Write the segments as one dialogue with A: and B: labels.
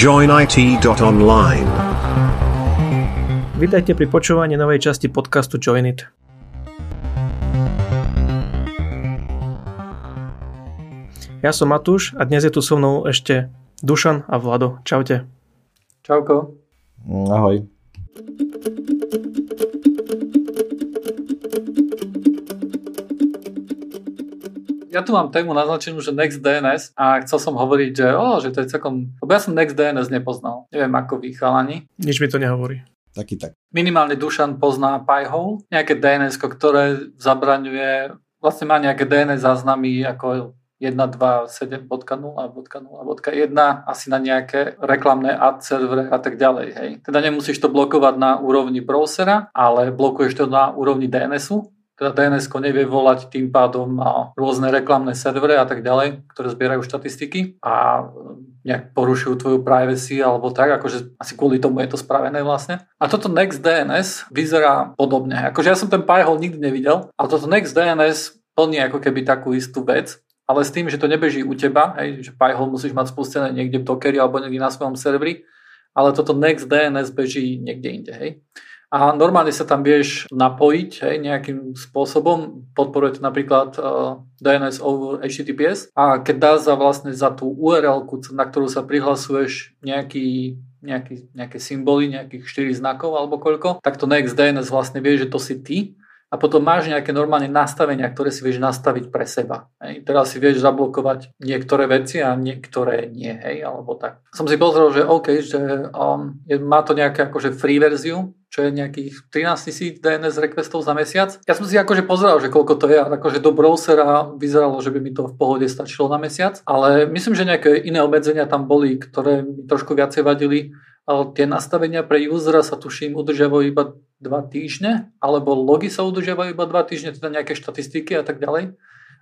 A: joinit.online.
B: Vítajte pri počúvaní novej časti podcastu Join It. Ja som Matúš a dnes je tu so mnou ešte Dušan a Vlado. Čaute.
C: Čauko.
D: Ahoj.
C: Ja tu mám tému naznačenú, že Next DNS a chcel som hovoriť, že, oh, že to je celkom... Lebo ja som Next DNS nepoznal. Neviem ako vy chalani.
B: Nič mi to nehovorí.
D: Taký tak.
C: Minimálne Dušan pozná Pi-hole, nejaké DNS, ktoré zabraňuje, vlastne má nejaké DNS záznamy ako 1.2.7.0.0.1 asi na nejaké reklamné ad servery a tak ďalej. Hej. Teda nemusíš to blokovať na úrovni browsera, ale blokuješ to na úrovni DNSu teda dns nevie volať tým pádom na rôzne reklamné servery a tak ďalej, ktoré zbierajú štatistiky a nejak porušujú tvoju privacy alebo tak, akože asi kvôli tomu je to spravené vlastne. A toto NextDNS vyzerá podobne. Akože ja som ten Pi-hole nikdy nevidel, ale toto NextDNS plní ako keby takú istú vec, ale s tým, že to nebeží u teba, hej, že Pi-hole musíš mať spustené niekde v Dockeri alebo niekde na svojom serveri, ale toto NextDNS beží niekde inde. Hej a normálne sa tam vieš napojiť hej, nejakým spôsobom. Podporuje to napríklad uh, DNS over HTTPS a keď dá za vlastne za tú URL, na ktorú sa prihlasuješ nejaký nejaký, nejaké symboly, nejakých 4 znakov alebo koľko, tak to NextDNS vlastne vie, že to si ty a potom máš nejaké normálne nastavenia, ktoré si vieš nastaviť pre seba. Hej. Teraz si vieš zablokovať niektoré veci a niektoré nie, hej, alebo tak. Som si pozrel, že OK, že um, je, má to nejaké akože free verziu, čo je nejakých 13 tisíc DNS requestov za mesiac. Ja som si akože pozeral, že koľko to je akože do browsera vyzeralo, že by mi to v pohode stačilo na mesiac, ale myslím, že nejaké iné obmedzenia tam boli, ktoré mi trošku viacej vadili. Ale tie nastavenia pre usera sa tuším udržiavajú iba dva týždne, alebo logy sa udržiavajú iba dva týždne, teda nejaké štatistiky a tak ďalej.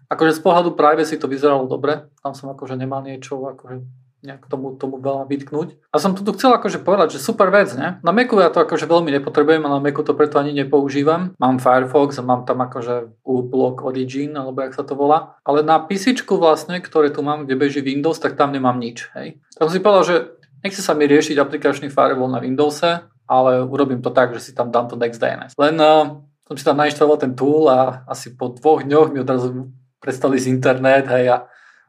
C: Akože z pohľadu si to vyzeralo dobre, tam som akože nemal niečo akože nejak tomu, tomu veľa vytknúť. A som tu chcel akože povedať, že super vec, ne? Na Macu ja to akože veľmi nepotrebujem a na Macu to preto ani nepoužívam. Mám Firefox a mám tam akože U-Block Origin, alebo jak sa to volá. Ale na PC vlastne, ktoré tu mám, kde beží Windows, tak tam nemám nič, hej. Tak som si povedal, že nechce sa mi riešiť aplikačný firewall na Windowse, ale urobím to tak, že si tam dám to NextDNS. Len uh, som si tam nainštaloval ten tool a asi po dvoch dňoch mi odrazu prestali z internet, hej, a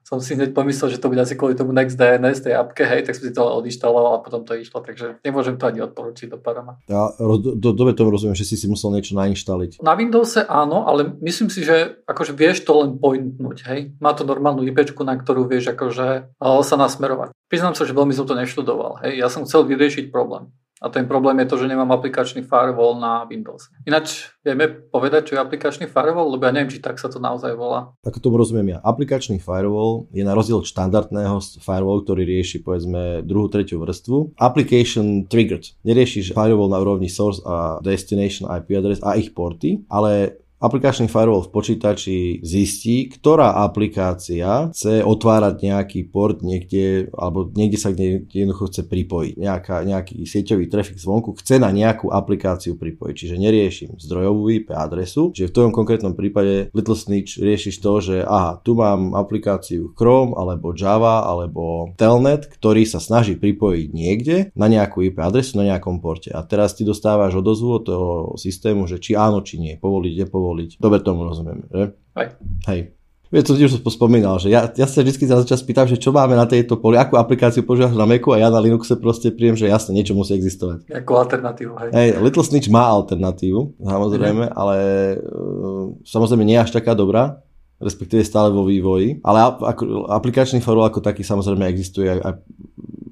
C: som si hneď pomyslel, že to bude asi kvôli tomu NextDNS, tej apke, hej, tak som si to odinštaloval a potom to išlo, takže nemôžem to ani odporučiť do Parama.
D: Ja do, do, dobe tomu rozumiem, že si si musel niečo nainštaliť.
C: Na Windowse áno, ale myslím si, že akože vieš to len pointnúť, hej. Má to normálnu IP, na ktorú vieš akože sa nasmerovať. Priznám sa, že veľmi som to neštudoval, hej. Ja som chcel vyriešiť problém. A ten problém je to, že nemám aplikačný firewall na Windows. Ináč vieme povedať, čo je aplikačný firewall, lebo ja neviem, či tak sa to naozaj volá.
D: Tak tomu rozumiem ja. Aplikačný firewall je na rozdiel od štandardného firewall, ktorý rieši povedzme druhú, tretiu vrstvu. Application triggered. Neriešiš firewall na úrovni source a destination IP address a ich porty, ale Aplikačný firewall v počítači zistí, ktorá aplikácia chce otvárať nejaký port niekde, alebo niekde sa kde jednoducho chce pripojiť. Nejaká, nejaký sieťový trafik zvonku chce na nejakú aplikáciu pripojiť. Čiže neriešim zdrojovú IP adresu, že v tom konkrétnom prípade Little Snitch riešiš to, že aha, tu mám aplikáciu Chrome, alebo Java, alebo Telnet, ktorý sa snaží pripojiť niekde na nejakú IP adresu na nejakom porte. A teraz ty dostávaš odozvu od toho systému, že či áno, či nie, povoliť, nepovoliť povoliť. Dobre tomu rozumiem, že?
C: Hej.
D: Hej. Vieš, to už som spomínal, že ja, ja sa vždy za čas pýtam, že čo máme na tejto poli, akú aplikáciu používaš na Macu a ja na Linuxe proste príjem, že jasne, niečo musí existovať.
C: Ako alternatívu, hej.
D: Hej, Little Snitch má alternatívu, samozrejme, mm. ale uh, samozrejme nie až taká dobrá, respektíve stále vo vývoji, ale ako, aplikačný firewall ako taký samozrejme existuje aj, aj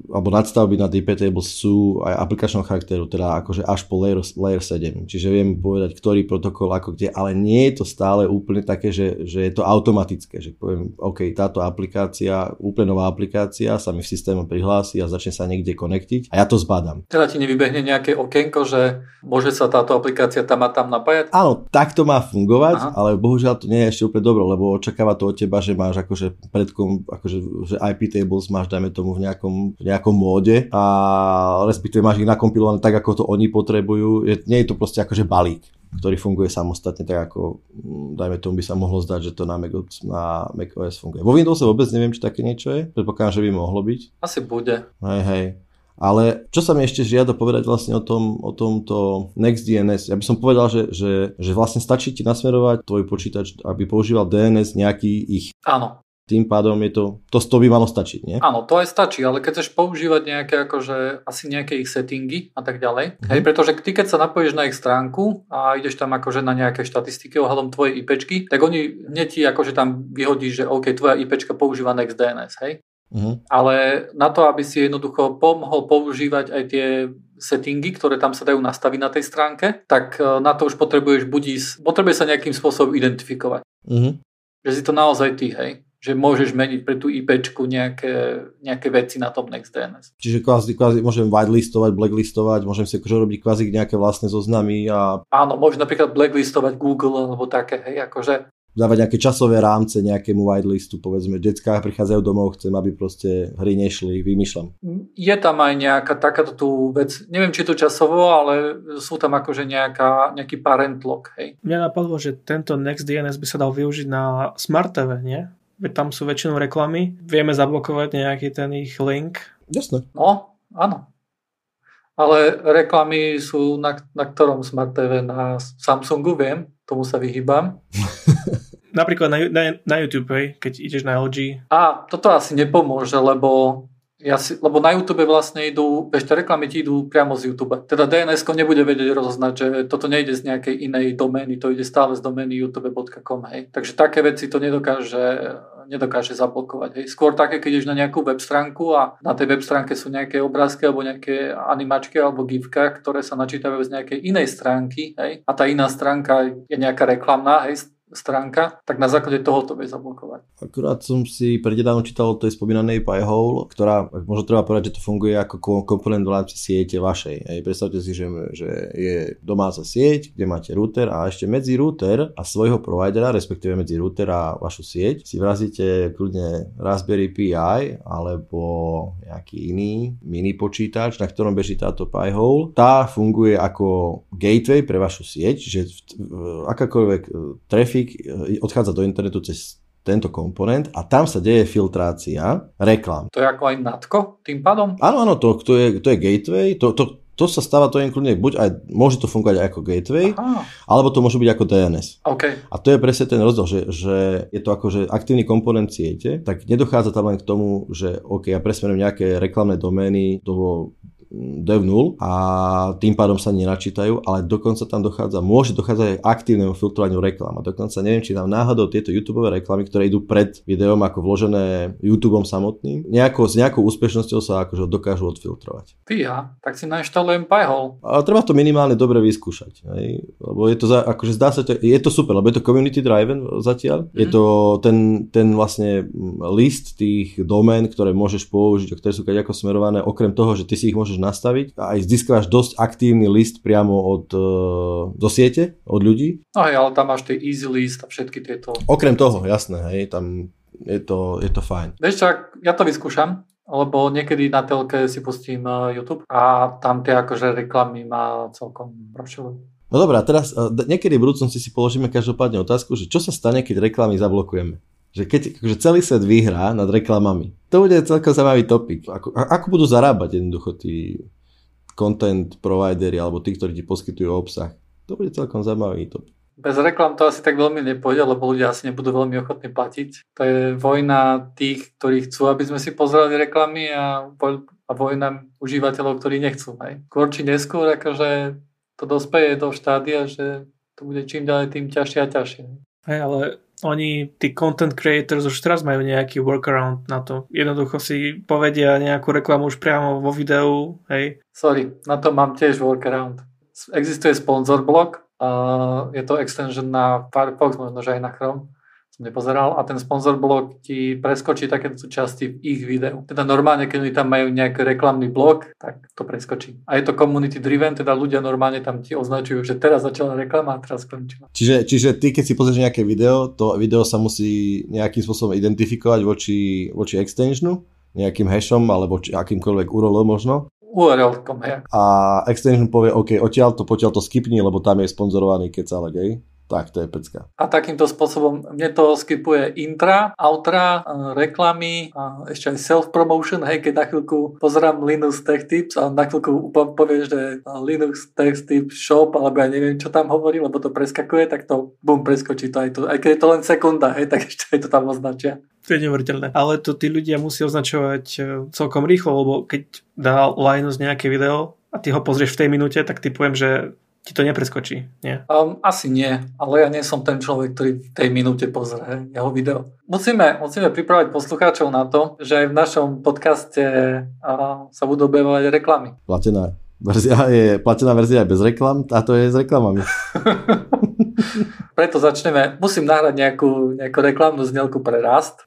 D: alebo nadstavby na DP tables sú aj aplikačného charakteru, teda akože až po layer, layer 7. Čiže viem povedať, ktorý protokol ako kde, ale nie je to stále úplne také, že, že je to automatické, že poviem, OK, táto aplikácia, úplne nová aplikácia sa mi v systéme prihlási a začne sa niekde konektiť a ja to zbadám.
C: Teda ti nevybehne nejaké okienko, že môže sa táto aplikácia tam a tam napájať?
D: Áno, tak to má fungovať, Aha. ale bohužiaľ to nie je ešte úplne dobro, lebo očakáva to od teba, že máš akože predkom, akože, že IP tables máš, dajme tomu v nejakom, v nejakom nejakom móde a respektíve máš ich nakompilované tak, ako to oni potrebujú. Je, nie je to proste akože balík ktorý funguje samostatne, tak ako mm, dajme tomu by sa mohlo zdať, že to na, Mac, na macOS funguje. Vo Windowse vôbec neviem, či také niečo je. Predpokladám, že by mohlo byť.
C: Asi bude.
D: Hej, hej. Ale čo sa mi ešte žiada povedať vlastne o, tom, o tomto NextDNS? Ja by som povedal, že, že, že vlastne stačí ti nasmerovať tvoj počítač, aby používal DNS nejaký ich
C: Áno.
D: Tým pádom je to, to, to by malo stačiť, nie?
C: Áno, to aj stačí, ale keď chceš používať nejaké akože asi nejaké ich settingy a tak ďalej,
D: Mhm.
C: hej, pretože ty keď sa napojíš na ich stránku a ideš tam akože na nejaké štatistiky ohľadom tvojej IPčky, tak oni hneď ti akože tam vyhodí, že OK, tvoja IPčka používa NextDNS, hej.
D: Uh-huh.
C: Ale na to, aby si jednoducho pomohol používať aj tie settingy, ktoré tam sa dajú nastaviť na tej stránke, tak e, na to už potrebuješ buď ísť, potrebuješ sa nejakým spôsobom identifikovať.
D: Uh-huh.
C: Že si to naozaj ty, hej. Že môžeš meniť pre tú IPčku nejaké, nejaké veci na tom NextDNS.
D: Čiže kvázi, kvázi môžem whitelistovať, blacklistovať, môžem si akože robiť kvázi nejaké vlastné zoznamy a
C: Áno, môžeš napríklad blacklistovať Google alebo také, hej, akože
D: dávať nejaké časové rámce nejakému whitelistu, povedzme, detská prichádzajú domov, chcem, aby proste hry nešli, vymýšľam.
C: je tam aj nejaká takáto tú vec, neviem či je to časovo, ale sú tam akože nejaká, nejaký parent lock, hej.
B: Mňa napadlo, že tento NextDNS by sa dal využiť na Smart TV, nie? Veď tam sú väčšinou reklamy. Vieme zablokovať nejaký ten ich link.
D: Jasné.
C: No, áno. Ale reklamy sú na, na ktorom Smart TV? Na Samsungu, viem, tomu sa vyhýbam.
B: Napríklad na, na, na YouTube, hej, keď ideš na LG.
C: A toto asi nepomôže, lebo, ja si, lebo na YouTube vlastne idú, vieš, tie reklamy ti idú priamo z YouTube. Teda dns nebude vedieť rozoznať, že toto nejde z nejakej inej domény, to ide stále z domény youtube.com, hej. Takže také veci to nedokáže, nedokáže zablokovať, hej. Skôr také, keď ideš na nejakú web stránku a na tej web stránke sú nejaké obrázky alebo nejaké animačky alebo gifka, ktoré sa načítajú z nejakej inej stránky, hej. A tá iná stránka je nejaká reklamná, hej, stránka, tak na základe toho to vie zablokovať.
D: Akurát som si prednedávno čítal o tej spomínanej Pi-hole, ktorá, možno treba povedať, že to funguje ako ko- komponent v rámci siete vašej. Hej, predstavte si, že, že je domáca sieť, kde máte router a ešte medzi router a svojho providera, respektíve medzi router a vašu sieť, si vrazíte kľudne Raspberry Pi alebo nejaký iný mini počítač, na ktorom beží táto Pi-hole. Tá funguje ako gateway pre vašu sieť, že akákoľvek e, traffic odchádza do internetu cez tento komponent a tam sa deje filtrácia reklam.
C: To je ako aj natko tým pádom?
D: Áno, áno, to, to, je, to je gateway, to, to, to sa stáva, to je kľudne, buď aj, môže to fungovať aj ako gateway,
C: Aha,
D: alebo to môže byť ako DNS.
C: OK.
D: A to je presne ten rozdiel, že, že je to akože aktívny komponent siete, tak nedochádza tam len k tomu, že OK, ja presmerujem nejaké reklamné domény do dev0 a tým pádom sa nenačítajú, ale dokonca tam dochádza, môže dochádzať aj aktívnemu filtrovaniu reklam. A dokonca neviem, či tam náhodou tieto YouTube reklamy, ktoré idú pred videom ako vložené YouTubeom samotným, nejako, s nejakou úspešnosťou sa akože dokážu odfiltrovať.
C: Fíha, tak si nainštalujem Pi-hole.
D: Ale treba to minimálne dobre vyskúšať. Hej? Lebo je to, za, akože zdá sa, to, je to super, lebo je to community driven zatiaľ. Mm. Je to ten, ten vlastne list tých domén, ktoré môžeš použiť, ktoré sú ako smerované, okrem toho, že ty si ich môžeš nastaviť a aj získavaš dosť aktívny list priamo od, do siete, od ľudí.
C: No hej, ale tam máš tie easy list a všetky tieto.
D: Okrem toho, jasné, hej, tam je to, je to fajn.
C: Vieš čo, ja to vyskúšam, lebo niekedy na telke si pustím YouTube a tam tie akože reklamy ma celkom rozšilujú.
D: No dobrá, teraz niekedy v budúcnosti si položíme každopádne otázku, že čo sa stane, keď reklamy zablokujeme? Že keď akože celý svet vyhrá nad reklamami, to bude celkom zaujímavý topik. Ako, ako budú zarábať jednoducho tí content providery alebo tí, ktorí ti poskytujú obsah. To bude celkom zaujímavý topik.
C: Bez reklam to asi tak veľmi nepôjde, lebo ľudia asi nebudú veľmi ochotní platiť. To je vojna tých, ktorí chcú, aby sme si pozerali reklamy a, a vojna užívateľov, ktorí nechcú. Hej. Skôr či neskôr, akože to dospeje do štádia, že to bude čím ďalej tým ťažšie a ťažšie.
B: Hej, ale oni, tí content creators už teraz majú nejaký workaround na to. Jednoducho si povedia nejakú reklamu už priamo vo videu, hej.
C: Sorry, na to mám tiež workaround. Existuje sponsor blog, uh, je to extension na Firefox, možno že aj na Chrome, som nepozeral, a ten sponsor blog ti preskočí takéto časti v ich videu. Teda normálne, keď oni tam majú nejaký reklamný blog, tak to preskočí. A je to community driven, teda ľudia normálne tam ti označujú, že teraz začala reklama a teraz skončila.
D: Čiže, čiže ty, keď si pozrieš nejaké video, to video sa musí nejakým spôsobom identifikovať voči, voči extensionu, nejakým hashom alebo či, akýmkoľvek URL možno.
C: Hej.
D: A extension povie, OK, odtiaľ to, potiaľ to skipni, lebo tam je sponzorovaný kecalek, hej? Tak, to je pecka.
C: A takýmto spôsobom mne to skipuje intra, outra, reklamy a ešte aj self-promotion, hej, keď na chvíľku pozerám Linux Tech Tips a na chvíľku povie, že Linux Tech Tips Shop, alebo ja neviem, čo tam hovorí, lebo to preskakuje, tak to bum, preskočí to aj to. Aj keď je to len sekunda, hej, tak ešte aj to tam označia.
B: To je neuveriteľné. Ale to tí ľudia musia označovať e, celkom rýchlo, lebo keď dá Linus nejaké video a ty ho pozrieš v tej minúte, tak typujem, že ti to nepreskočí, nie?
C: Um, asi nie, ale ja nie som ten človek, ktorý v tej minúte pozrie jeho video. Musíme, musíme pripravať poslucháčov na to, že aj v našom podcaste uh, sa budú objavovať reklamy.
D: Platená verzia je, platená verzia je bez reklam a to je s reklamami.
C: Preto začneme, musím nahrať nejakú, nejakú reklamnú znelku pre rast.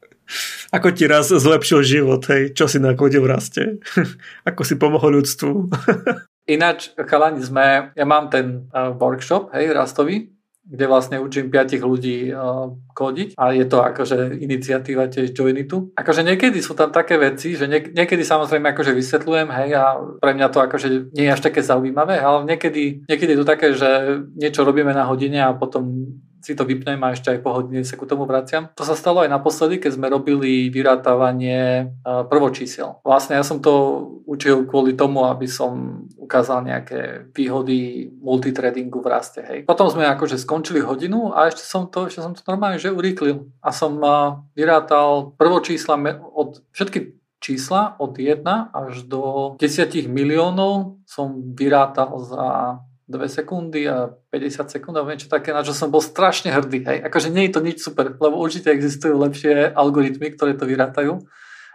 B: Ako ti raz zlepšil život, hej? Čo si nakodil v raste? Ako si pomohol ľudstvu?
C: Ináč, chalani, sme, ja mám ten uh, workshop, hej, rastový, kde vlastne učím piatich ľudí uh, kodiť a je to akože iniciatíva tiež Joinitu. Akože niekedy sú tam také veci, že niek- niekedy samozrejme akože vysvetľujem, hej, a pre mňa to akože nie je až také zaujímavé, ale niekedy, niekedy je to také, že niečo robíme na hodine a potom si to vypnem a ešte aj po hodine sa ku tomu vraciam. To sa stalo aj naposledy, keď sme robili vyrátavanie prvočísiel. Vlastne ja som to učil kvôli tomu, aby som ukázal nejaké výhody multitradingu v raste. Hej. Potom sme akože skončili hodinu a ešte som to, ešte som to normálne že urýklil. A som vyrátal prvočísla od všetky čísla od 1 až do 10 miliónov som vyrátal za 2 sekundy a 50 sekúnd alebo niečo také, na čo som bol strašne hrdý. Hej. Akože nie je to nič super, lebo určite existujú lepšie algoritmy, ktoré to vyrátajú,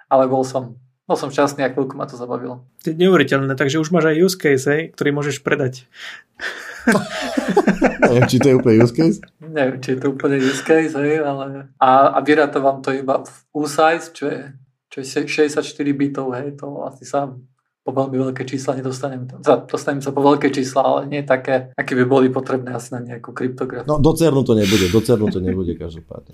C: ale bol som, bol som šťastný a chvíľku ma to zabavilo.
B: To je neuveriteľné, takže už máš aj use case, hej, ktorý môžeš predať.
D: Neviem, či to je úplne use case?
C: Neviem, či je to úplne use case, hej, ale... A, a vyrátavam to iba v U-size, čo je, čo je 64 bitov, hej, to asi sám po veľmi veľké čísla nedostanem. Dostanem sa po veľké čísla, ale nie také, aké by boli potrebné asi na nejakú kryptografiu.
D: No do CERNu to nebude, do CERNu to nebude každopádne.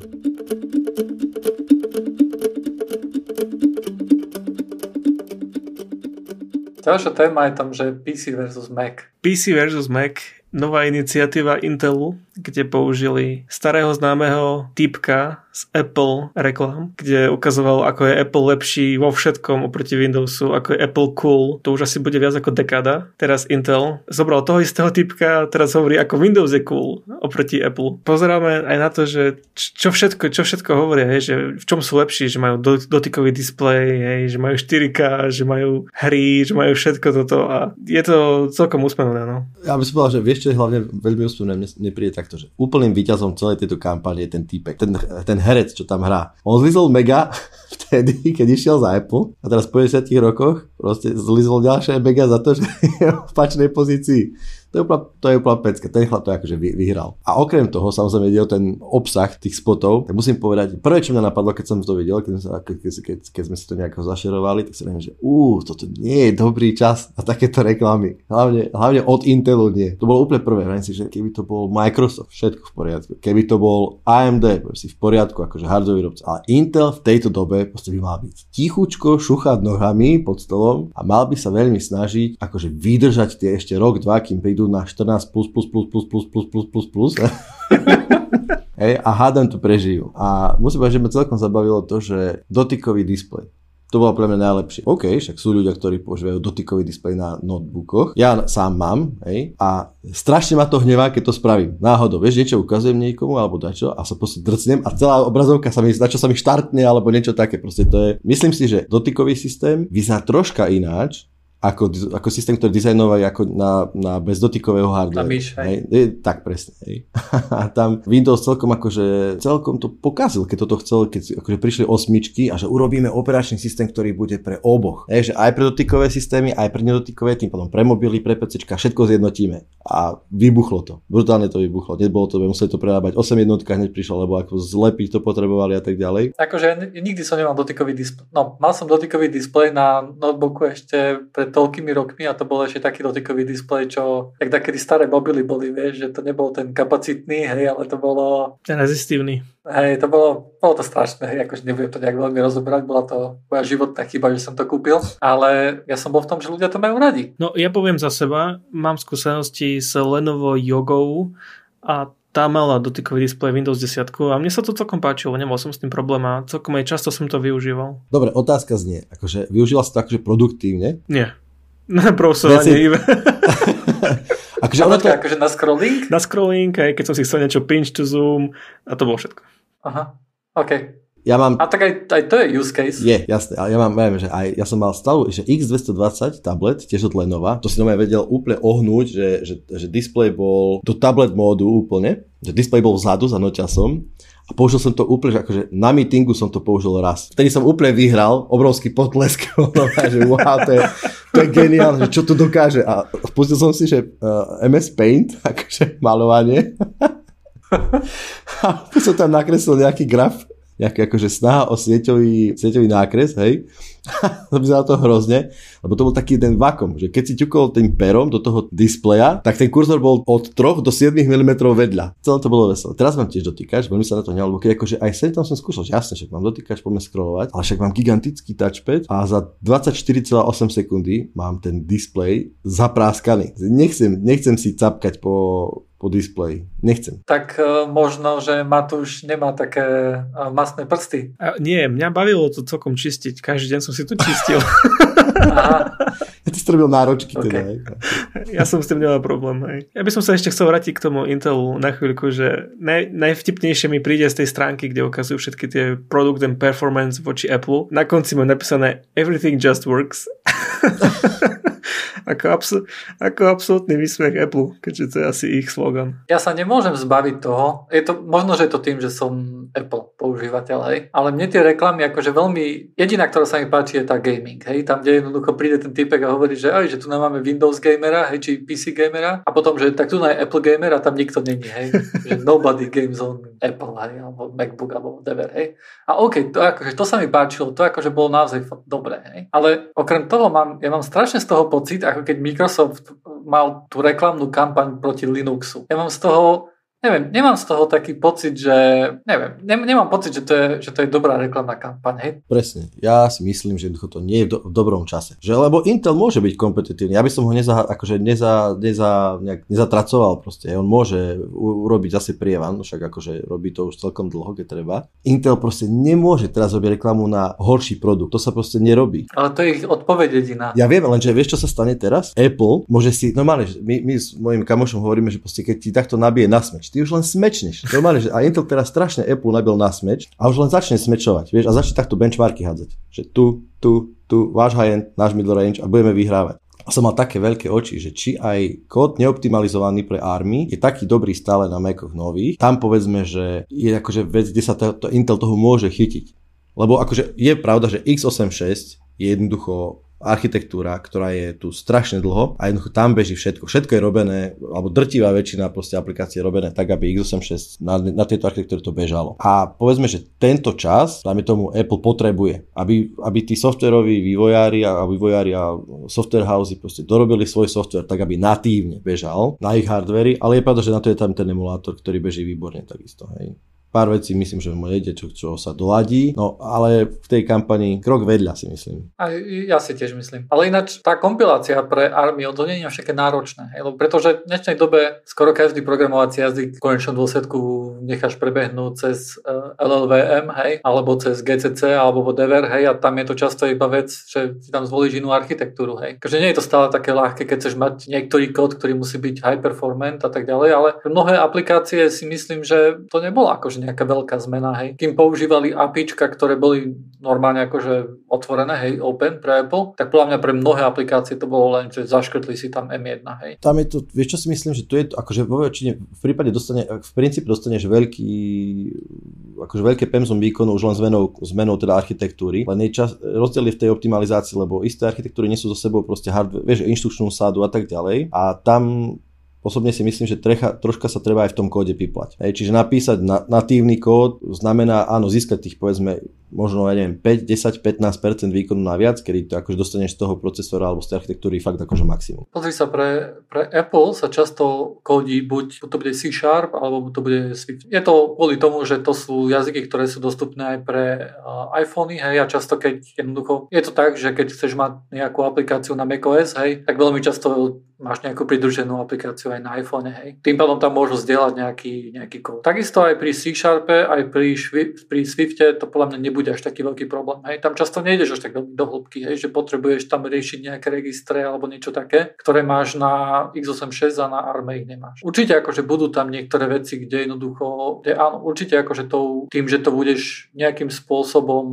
C: Ďalšia téma je tam, že PC versus Mac.
B: PC versus Mac, nová iniciatíva Intelu, kde použili starého známeho typka z Apple reklam, kde ukazoval, ako je Apple lepší vo všetkom oproti Windowsu, ako je Apple cool. To už asi bude viac ako dekada. Teraz Intel zobral toho istého typka a teraz hovorí, ako Windows je cool oproti Apple. Pozeráme aj na to, že čo všetko, čo všetko hovoria, hej, že v čom sú lepší, že majú dotykový displej, hej, že majú 4K, že majú hry, že majú všetko toto a je to celkom úsmevné. No.
D: Ja by som povedal, že vieš, čo je hlavne veľmi úsmevné, mne, mne príde takto, že úplným víťazom celej tejto kampane je ten typek, ten, ten herec, čo tam hrá. On zlizol mega vtedy, keď išiel za Apple a teraz po 10 rokoch proste zlizol ďalšie mega za to, že je v pačnej pozícii. To je úplne, to je úplne pecka. Ten chlap to akože vyhral. A okrem toho, samozrejme ide ten obsah tých spotov, tak musím povedať, prvé, čo mňa napadlo, keď som to videl, keď, sme, keď, keď, keď sme si to nejako zašerovali, tak si neviem, že ú, toto nie je dobrý čas na takéto reklamy. Hlavne, hlavne od Intelu nie. To bolo úplne prvé. Viem si, že keby to bol Microsoft, všetko v poriadku. Keby to bol AMD, si v poriadku, akože hardware výrobca. Ale Intel v tejto dobe proste by mal byť tichučko, šuchať nohami pod stolom a mal by sa veľmi snažiť akože vydržať tie ešte rok, dva, kým prídu idú na 14 plus plus plus plus plus plus plus plus plus. Hej, a hádam to prežijú. A musím povedať, že ma celkom zabavilo to, že dotykový displej. To bolo pre mňa najlepšie. OK, však sú ľudia, ktorí používajú dotykový displej na notebookoch. Ja sám mám, hej, a strašne ma to hnevá, keď to spravím. Náhodou, vieš, niečo ukazujem niekomu alebo dačo a sa proste drcnem a celá obrazovka sa mi, na čo sa mi štartne alebo niečo také. Proste to je, myslím si, že dotykový systém vyzerá troška ináč, ako, ako systém, ktorý dizajnovali ako na, na bezdotykového hardware.
C: Na myš,
D: hej. hej. Tak presne. Hej. a tam Windows celkom akože celkom to pokazil, keď toto chcel, keď akože prišli osmičky a že urobíme operačný systém, ktorý bude pre oboch. Hej, že aj pre dotykové systémy, aj pre nedotykové, tým potom pre mobily, pre PC, všetko zjednotíme. A vybuchlo to. Brutálne to vybuchlo. Nebolo to, museli to prerábať 8 jednotka hneď prišlo, lebo ako zlepiť to potrebovali a tak ďalej.
C: Akože nikdy som nemal dotykový displej. No, mal som dotykový displej na notebooku ešte pred toľkými rokmi a to bol ešte taký dotykový displej, čo, jak takedy staré mobily boli, vieš, že to nebol ten kapacitný, hej, ale to bolo...
B: Ten rezistívny.
C: Hej, to bolo, bolo to strašné, hej, akože nebudem to nejak veľmi rozoberať, bola to moja životná chyba, že som to kúpil, ale ja som bol v tom, že ľudia to majú radi.
B: No ja poviem za seba, mám skúsenosti s Lenovo Jogou a tá mala dotykový displej Windows 10 a mne sa to celkom páčilo, nemal som s tým problém a celkom aj často som to využíval.
D: Dobre, otázka znie, akože využíval si to akože produktívne?
B: Nie. Na browsovanie
C: iba. akože ono to... akože na scrolling?
B: Na scrolling, aj keď som si chcel niečo pinch to zoom a to bolo všetko.
C: Aha, OK.
D: Ja mám...
C: A tak aj, aj to je use case.
D: Je, jasné. Ale ja mám, viem, že aj, ja som mal stavu, že X220 tablet, tiež od Lenovo, to si nové vedel úplne ohnúť, že, že, že display bol do tablet módu úplne, že display bol vzadu za noťasom a použil som to úplne, že akože na meetingu som to použil raz. Vtedy som úplne vyhral, obrovský potlesk, že wow, to je, to je geniálne, že čo to dokáže. A spustil som si, že uh, MS Paint, akože malovanie. a som tam nakreslil nejaký graf nejaká akože snaha o sieťový, sieťový nákres, hej. to vyzeralo to hrozne, lebo to bol taký jeden vakom, že keď si ťukol tým perom do toho displeja, tak ten kurzor bol od 3 do 7 mm vedľa. Celé to bolo veselé. Teraz mám tiež dotýkač, veľmi sa na to hneval, lebo keď akože aj sem tam som skúšal, že jasne, však mám dotýkač, poďme scrollovať, ale však mám gigantický touchpad a za 24,8 sekundy mám ten displej zapráskaný. Nechcem, nechcem si capkať po, po displeji. Nechcem.
C: Tak uh, možno, že Matúš nemá také uh, masné prsty.
B: A, nie, mňa bavilo to celkom čistiť. Každý deň som si to čistil.
D: Aha. Ja ty si to robil náročky okay. teda.
B: Ja som s tým nemal problém. Hej. Ja by som sa ešte chcel vrátiť k tomu Intelu na chvíľku, že naj, najvtipnejšie mi príde z tej stránky, kde ukazujú všetky tie product and performance voči Apple. Na konci mám napísané Everything just works. ako, absol- ako absolútny výsmech Apple, keďže to je asi ich slogan.
C: Ja sa nemôžem zbaviť toho. Je to, možno, že je to tým, že som Apple používateľ, hej. Ale mne tie reklamy akože veľmi... Jediná, ktorá sa mi páči, je tá gaming, hej. Tam, kde jednoducho príde ten typek a hovorí, že aj, že tu máme Windows gamera, hej, či PC gamera. A potom, že tak tu je Apple gamer a tam nikto není, hej. že nobody games on Apple, hej, alebo MacBook, alebo whatever, hej. A OK, to, akože, to sa mi páčilo, to akože bolo naozaj dobré, hej. Ale okrem toho mám, ja mám strašne z toho pocit, ako keď Microsoft mal tú reklamnú kampaň proti Linuxu. Ja mám z toho neviem, nemám z toho taký pocit, že, neviem, ne, nemám pocit, že to je, že to je dobrá reklamná kampaň, hej?
D: Presne, ja si myslím, že to nie je v, do, v dobrom čase. Že, lebo Intel môže byť kompetitívny, ja by som ho neza, akože neza, neza, nejak, nezatracoval proste, on môže u, urobiť zase prievan, však akože robí to už celkom dlho, keď treba. Intel proste nemôže teraz robiť reklamu na horší produkt, to sa proste nerobí.
C: Ale to je ich odpoveď jediná.
D: Ja viem, lenže vieš, čo sa stane teraz? Apple môže si, normálne, my, my s mojim kamošom hovoríme, že proste keď ti takto nabije na smeč, ty už len smečneš. Normálne, že a Intel teraz strašne Apple nabil na smeč a už len začne smečovať, vieš, a začne takto benchmarky hádzať. Že tu, tu, tu, váš high-end, náš middle range a budeme vyhrávať. A som mal také veľké oči, že či aj kód neoptimalizovaný pre ARMY je taký dobrý stále na Macoch nových, tam povedzme, že je akože vec, kde sa to, to Intel toho môže chytiť. Lebo akože je pravda, že x86 je jednoducho architektúra, ktorá je tu strašne dlho a jednoducho tam beží všetko. Všetko je robené, alebo drtivá väčšina proste aplikácií je robené tak, aby x86 na, na tejto architektúre to bežalo. A povedzme, že tento čas, dáme tomu Apple potrebuje, aby, aby tí softveroví vývojári a, a vývojári a software housey proste dorobili svoj software tak, aby natívne bežal na ich hardvery, ale je pravda, že na to je tam ten emulátor, ktorý beží výborne takisto. Hej pár vecí myslím, že mu nejde, čo, čo sa doladí, no ale v tej kampani krok vedľa si myslím.
C: A ja si tiež myslím. Ale ináč tá kompilácia pre armiu, to nie je také náročné, hej? pretože v dnešnej dobe skoro každý programovací jazyk v konečnom dôsledku necháš prebehnúť cez eh, LLVM, hej, alebo cez GCC, alebo whatever, hej, a tam je to často iba vec, že si tam zvolíš inú architektúru, hej. Takže nie je to stále také ľahké, keď chceš mať niektorý kód, ktorý musí byť high performant a tak ďalej, ale mnohé aplikácie si myslím, že to nebolo akože nejaká veľká zmena, hej. Kým používali APIčka, ktoré boli normálne akože otvorené, hej, open pre Apple, tak podľa mňa pre mnohé aplikácie to bolo len, že zaškrtli si tam M1, hej.
D: Tam je to, vieš čo si myslím, že tu je akože vo väčšine, v prípade dostane, v princípe dostaneš veľký, akože veľké pemzum výkonu už len zmenou, zmenou teda architektúry, len je čas, rozdiel je v tej optimalizácii, lebo isté architektúry nesú so sebou proste hardware, vieš, inštrukčnú sádu a tak ďalej a tam Osobne si myslím, že trecha, troška sa treba aj v tom kóde piplať. Hej, čiže napísať na, natívny kód znamená áno získať tých povedzme možno, ja neviem, 5, 10, 15% výkonu naviac, kedy to akože dostaneš z toho procesora alebo z tej architektúry fakt akože maximum.
C: Pozri sa, pre, pre Apple sa často kodí buď to bude C Sharp, alebo to bude Swift. Je to kvôli tomu, že to sú jazyky, ktoré sú dostupné aj pre uh, iPhony, hej, a často keď jednoducho, je to tak, že keď chceš mať nejakú aplikáciu na macOS, hej, tak veľmi často máš nejakú pridruženú aplikáciu aj na iPhone, hej. Tým pádom tam môžu zdieľať nejaký, nejaký kód. Takisto aj pri C Sharpe, aj pri, pri Swifte to podľa mňa nebude až taký veľký problém. Hej. Tam často nejdeš až tak veľmi do hĺbky, hej, že potrebuješ tam riešiť nejaké registre alebo niečo také, ktoré máš na x86 a na ARM ich nemáš. Určite akože budú tam niektoré veci, kde jednoducho, kde áno, určite akože to, tým, že to budeš nejakým spôsobom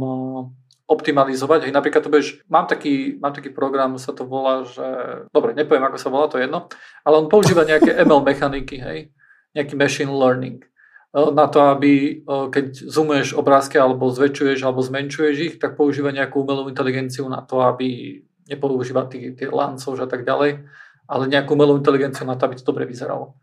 C: optimalizovať. Hej, napríklad to budeš, mám taký, mám taký program, sa to volá, že, dobre, nepoviem, ako sa volá, to je jedno, ale on používa nejaké ML mechaniky, hej, nejaký machine learning e, na to, aby e, keď zoomuješ obrázky alebo zväčšuješ alebo zmenšuješ ich, tak používa nejakú umelú inteligenciu na to, aby nepoužíva tie, lancov a tak ďalej, ale nejakú umelú inteligenciu na to, aby to dobre vyzeralo.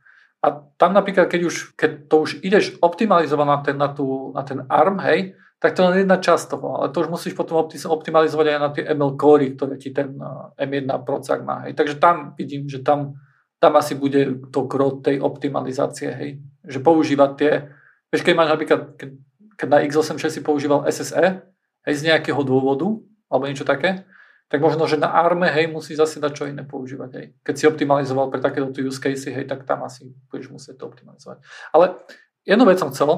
C: A tam napríklad, keď, už, keď to už ideš optimalizovať na ten, na, tú, na ten ARM, hej, tak to len jedna časť toho, ale to už musíš potom optimalizovať aj na tie ML core, ktoré ti ten eh, M1 procák má. Hej. Takže tam vidím, že tam, tam asi bude to krok tej optimalizácie, hej. Že používať tie, vieš, keď máš napríklad, keď, keď na x86 si používal SSE, hej, z nejakého dôvodu, alebo niečo také, tak možno, že na arme, hej, musí zase dať čo iné používať, hej. Keď si optimalizoval pre takéto use case, hej, tak tam asi budeš musieť to optimalizovať. Ale jednu vec som chcel,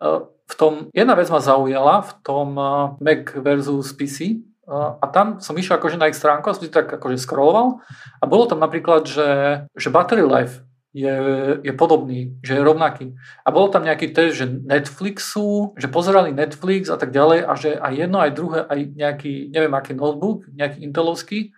C: eh, v tom, jedna vec ma zaujala v tom uh, Mac versus PC uh, a tam som išiel akože na ich stránku som si tak akože scrolloval a bolo tam napríklad, že, že battery life je, je podobný, že je rovnaký. A bolo tam nejaký test, že Netflixu, že pozerali Netflix a tak ďalej a že aj jedno, aj druhé, aj nejaký, neviem aký notebook, nejaký Intelovský,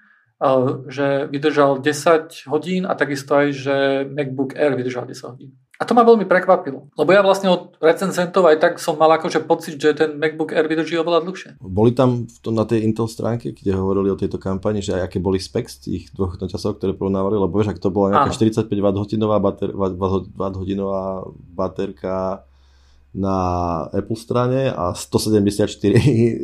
C: že vydržal 10 hodín a takisto aj, že MacBook Air vydržal 10 hodín. A to ma veľmi prekvapilo, lebo ja vlastne od recenzentov aj tak som mal akože pocit, že ten MacBook Air vydrží oveľa dlhšie.
D: Boli tam v tom, na tej Intel stránke, kde hovorili o tejto kampani, že aj aké boli specs tých dvoch časov, ktoré porovnávali, lebo vieš, ak to bola nejaká Áno. 45 Wh bater, Wh baterka na Apple strane a 174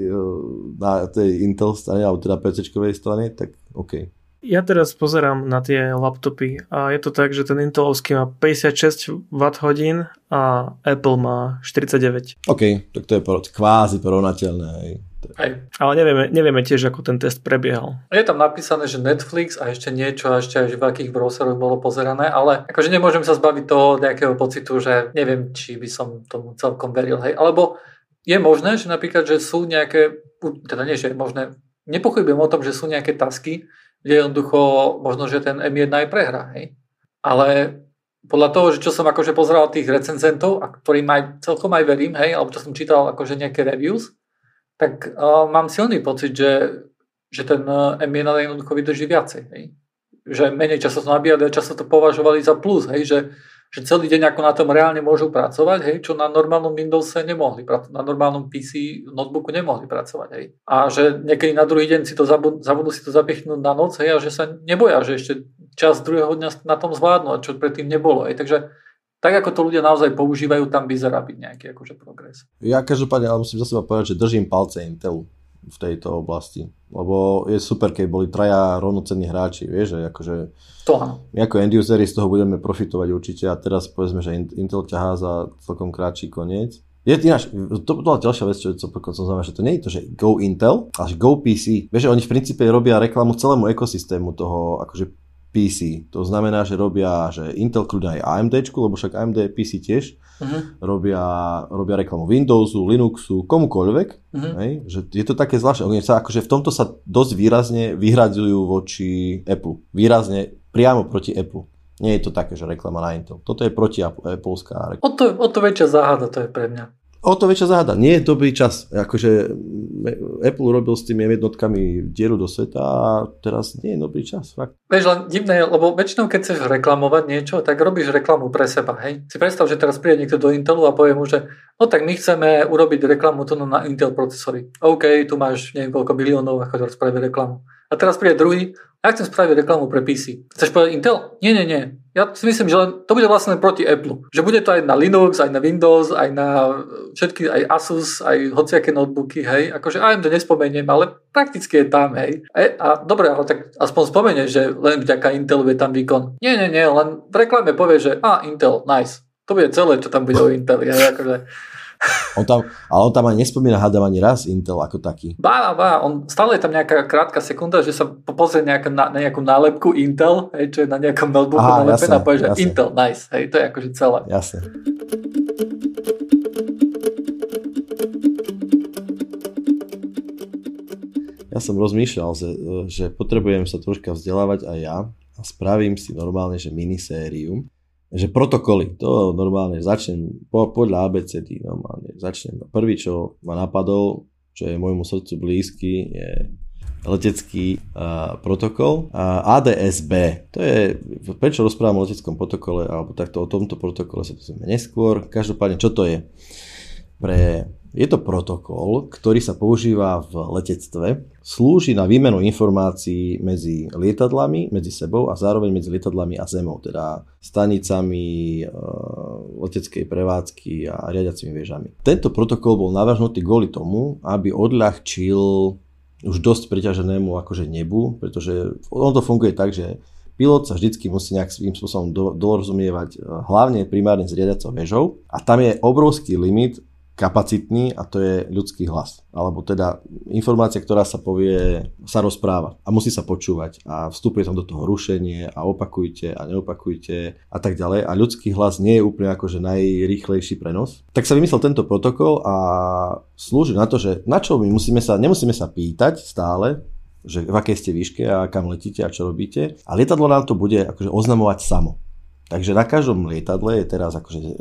D: na tej Intel strane, alebo teda PC strane, tak OK.
B: Ja teraz pozerám na tie laptopy a je to tak, že ten Intelovský má 56 Wh a Apple má 49.
D: OK, tak to je kvázi porovnateľné. Hej.
B: Hej. Ale nevieme, nevieme tiež, ako ten test prebiehal.
C: Je tam napísané, že Netflix a ešte niečo, a ešte aj v akých browseroch bolo pozerané, ale akože nemôžem sa zbaviť toho nejakého pocitu, že neviem, či by som tomu celkom veril. Hej. Alebo je možné, že napríklad, že sú nejaké, teda nie, že je možné, nepochybujem o tom, že sú nejaké tasky, kde jednoducho možno, že ten M1 aj prehrá. Hej? Ale podľa toho, že čo som akože pozeral tých recenzentov, a ktorým aj celkom aj verím, hej, alebo čo som čítal akože nejaké reviews, tak uh, mám silný pocit, že, že ten M1 jednoducho vydrží viacej. Hej? Že menej času to nabíjali a často to považovali za plus, hej? že že celý deň ako na tom reálne môžu pracovať, hej, čo na normálnom Windowse nemohli, na normálnom PC notebooku nemohli pracovať. Hej. A že niekedy na druhý deň si to zabudnú, zabudnú si to zapichnúť na noc hej, a že sa neboja, že ešte čas druhého dňa na tom zvládnu, čo predtým nebolo. Hej. Takže tak ako to ľudia naozaj používajú, tam vyzerá byť nejaký akože progres.
D: Ja každopádne ale musím za seba povedať, že držím palce Intelu v tejto oblasti. Lebo je super, keď boli traja rovnocenní hráči, vieš, že akože
C: to áno.
D: My ako end useri z toho budeme profitovať určite a teraz povedzme, že Intel ťahá za celkom kratší koniec. Je ináč, to bola ďalšia vec, čo, čo som znamená, že to nie je to, že Go Intel, že Go PC. Vieš, že oni v princípe robia reklamu celému ekosystému toho akože PC. To znamená, že robia, že Intel kľudne aj AMD, lebo však AMD PC tiež, uh-huh. robia, robia reklamu Windowsu, Linuxu, komukoľvek. Uh-huh. Hej? Že je to také zvláštne. Oni sa, akože v tomto sa dosť výrazne vyhradzujú voči Apple. Výrazne priamo proti Apple. Nie je to také, že reklama na Intel. Toto je proti Appleovská reklama.
C: O to, o to väčšia záhada to je pre mňa.
D: O to väčšia záhada. Nie je dobrý čas. Akože Apple urobil s tými jednotkami dieru do sveta a teraz nie je dobrý čas. Fakt.
C: Vieš, len divné, lebo väčšinou keď chceš reklamovať niečo, tak robíš reklamu pre seba. Hej? Si predstav, že teraz príde niekto do Intelu a povie mu, že no tak my chceme urobiť reklamu tu na Intel procesory. OK, tu máš neviem koľko biliónov a choď spraviť reklamu. A teraz príde druhý, ja chcem spraviť reklamu pre PC. Chceš povedať Intel? Nie, nie, nie. Ja si myslím, že len, to bude vlastne proti Apple. Že bude to aj na Linux, aj na Windows, aj na všetky, aj Asus, aj hociaké notebooky, hej. Akože AMD nespomeniem, ale prakticky je tam, hej. E, a dobre, ale tak aspoň spomenie, že len vďaka Intelu je tam výkon. Nie, nie, nie, len v reklame povie, že a Intel, nice. To bude celé, čo tam bude o Inteli, hej, akože
D: on tam, ale on tam ani nespomína hádam ani raz Intel ako taký.
C: Bá, bá, on stále je tam nejaká krátka sekunda, že sa pozrie nejaká, na, nejakú nálepku Intel, hej, čo je na nejakom notebooku nalepená a povie, že jasne. Intel, nice, hej, to je akože celé.
D: Jasne. Ja som rozmýšľal, že, že potrebujem sa troška vzdelávať aj ja a spravím si normálne, že minisériu že protokoly, to normálne začnem po, podľa ABCD, normálne začnem. Prvý, čo ma napadol, čo je môjmu srdcu blízky, je letecký uh, protokol. Uh, ADSB, to je, prečo rozprávam o leteckom protokole, alebo takto o tomto protokole sa to neskôr. Každopádne, čo to je? Pre je to protokol, ktorý sa používa v letectve, slúži na výmenu informácií medzi lietadlami, medzi sebou a zároveň medzi lietadlami a zemou, teda stanicami, e, leteckej prevádzky a riadiacimi viežami. Tento protokol bol navrhnutý kvôli tomu, aby odľahčil už dosť priťaženému akože nebu, pretože on to funguje tak, že pilot sa vždycky musí nejak svým spôsobom do, dorozumievať e, hlavne primárne s riadiacou väžou a tam je obrovský limit kapacitný a to je ľudský hlas. Alebo teda informácia, ktorá sa povie, sa rozpráva a musí sa počúvať a vstupuje tam do toho rušenie a opakujte a neopakujte a tak ďalej a ľudský hlas nie je úplne akože najrýchlejší prenos. Tak sa vymyslel tento protokol a slúži na to, že na čo my musíme sa, nemusíme sa pýtať stále, že v akej ste výške a kam letíte a čo robíte. A lietadlo nám to bude akože oznamovať samo. Takže na každom lietadle je teraz akože e,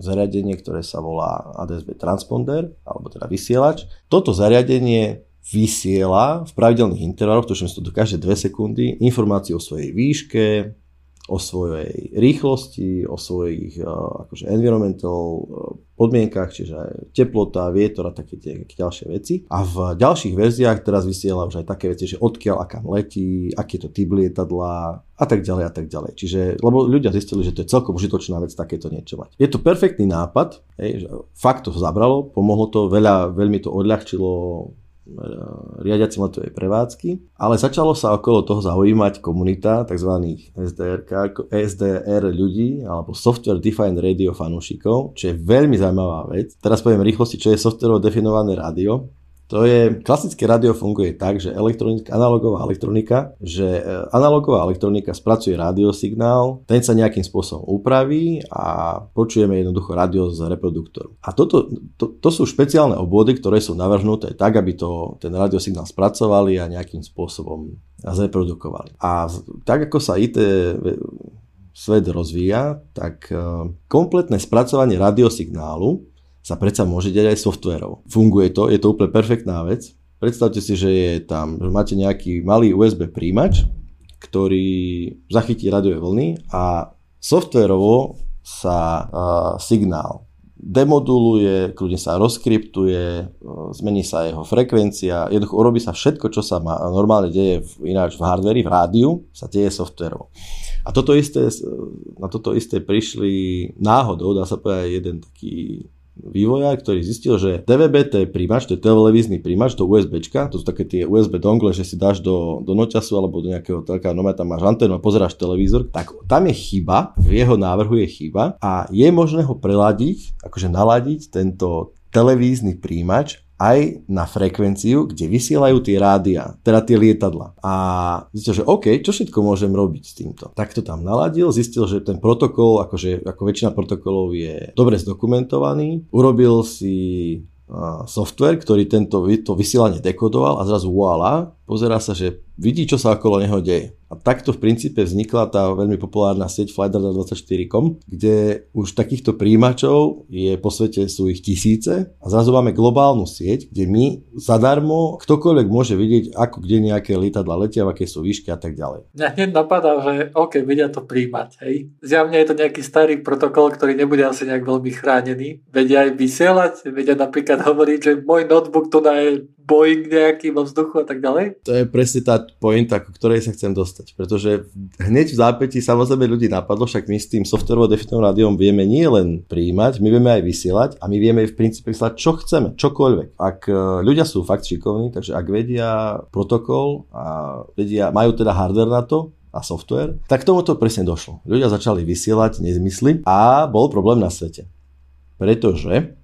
D: zariadenie, ktoré sa volá ADSB transponder, alebo teda vysielač. Toto zariadenie vysiela v pravidelných intervaloch, tuším to do každé 2 sekundy, informácie o svojej výške, o svojej rýchlosti, o svojich uh, akože environmental uh, podmienkach, čiže teplota, vietor a také tie ďalšie veci. A v ďalších verziách teraz vysiela už aj také veci, že odkiaľ a kam letí, je to typ lietadla a tak ďalej a tak ďalej. Čiže, lebo ľudia zistili, že to je celkom užitočná vec takéto niečo mať. Je to perfektný nápad, hej, že fakt to zabralo, pomohlo to, veľa, veľmi to odľahčilo riadiacim letovej prevádzky, ale začalo sa okolo toho zaujímať komunita tzv. SDR, SDR ľudí alebo Software Defined Radio fanúšikov, čo je veľmi zaujímavá vec. Teraz poviem rýchlosti, čo je software definované rádio. To je, klasické rádio funguje tak, že elektronika, analogová elektronika, že e, analogová elektronika spracuje rádiosignál, ten sa nejakým spôsobom upraví a počujeme jednoducho rádio z reproduktoru. A toto, to, to sú špeciálne obvody, ktoré sú navrhnuté tak, aby to, ten rádiosignál spracovali a nejakým spôsobom zreprodukovali. A tak ako sa IT svet rozvíja, tak e, kompletné spracovanie radiosignálu sa predsa môže diať aj softverov. Funguje to, je to úplne perfektná vec. Predstavte si, že je tam, že máte nejaký malý USB príjimač, ktorý zachytí radiové vlny a softverovo sa uh, signál demoduluje, kľudne sa rozkryptuje, zmení sa jeho frekvencia, jednoducho urobí sa všetko, čo sa má, normálne deje v, ináč v hardveri, v rádiu, sa deje softverovo. A toto isté, na toto isté prišli náhodou, dá sa povedať, jeden taký vývojár, ktorý zistil, že DVB-T príjimač, to je televízny príjimač, to USB, to sú také tie USB dongle, že si dáš do, do noťasu alebo do nejakého telekánometa, máš anténu a pozeráš televízor, tak tam je chyba, v jeho návrhu je chyba a je možné ho preladiť, akože naladiť tento televízny príjimač aj na frekvenciu, kde vysielajú tie rádia, teda tie lietadla. A zistil, že OK, čo všetko môžem robiť s týmto? Tak to tam naladil, zistil, že ten protokol, akože ako väčšina protokolov je dobre zdokumentovaný, urobil si software, ktorý tento, to vysielanie dekodoval a zrazu voilà, pozerá sa, že vidí, čo sa okolo neho deje. A takto v princípe vznikla tá veľmi populárna sieť Flightradar24.com, kde už takýchto príjimačov je po svete sú ich tisíce a zrazu máme globálnu sieť, kde my zadarmo ktokoľvek môže vidieť, ako kde nejaké lietadla letia, aké sú výšky a tak ďalej.
C: Mňa hneď napadá, že OK, vedia to príjmať, hej. Zjavne je to nejaký starý protokol, ktorý nebude asi nejak veľmi chránený. Vedia aj vysielať, vedia napríklad hovoriť, že môj notebook tu je Boeing nejaký vo vzduchu a tak ďalej?
D: To je presne tá pointa, ku ktorej sa chcem dostať. Pretože hneď v zápäti samozrejme ľudí napadlo, však my s tým softwarovo definovaným rádiom vieme nie len príjmať, my vieme aj vysielať a my vieme v princípe vysielať, čo chceme, čokoľvek. Ak e, ľudia sú fakt šikovní, takže ak vedia protokol a vedia, majú teda hardware na to, a software, tak tomuto presne došlo. Ľudia začali vysielať nezmysly a bol problém na svete. Pretože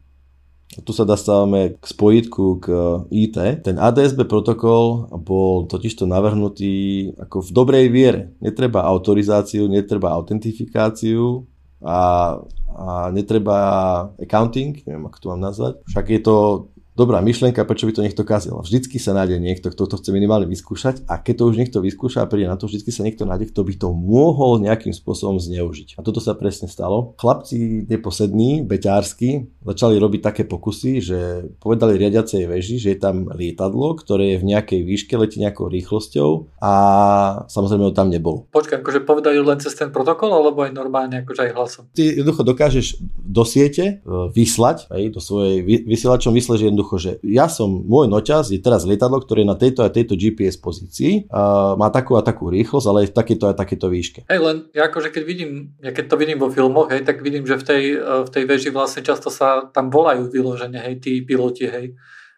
D: tu sa dostávame k spojitku k IT. Ten ADSB protokol bol totižto navrhnutý ako v dobrej viere. Netreba autorizáciu, netreba autentifikáciu a, a netreba accounting, neviem ako to mám nazvať. Však je to dobrá myšlienka, prečo by to niekto kazil. Vždycky sa nájde niekto, kto to chce minimálne vyskúšať a keď to už niekto vyskúša a príde na to, vždycky sa niekto nájde, kto by to mohol nejakým spôsobom zneužiť. A toto sa presne stalo. Chlapci neposední, beťársky, začali robiť také pokusy, že povedali riadiacej veži, že je tam lietadlo, ktoré je v nejakej výške, letí nejakou rýchlosťou a samozrejme ho tam nebolo.
C: Počkaj, akože povedali len cez ten protokol, alebo aj normálne akože aj hlasom?
D: Ty jednoducho dokážeš do siete e, vyslať, aj do svojej vysielačom vyslať, že jednoducho že ja som, môj noťaz je teraz lietadlo, ktoré je na tejto a tejto GPS pozícii, a má takú a takú rýchlosť, ale je v takejto a takejto výške.
C: Hej, len ja akože keď vidím, ja keď to vidím vo filmoch, hej, tak vidím, že v tej, v tej veži vlastne často sa tam volajú vyložene, hej, tí piloti, hej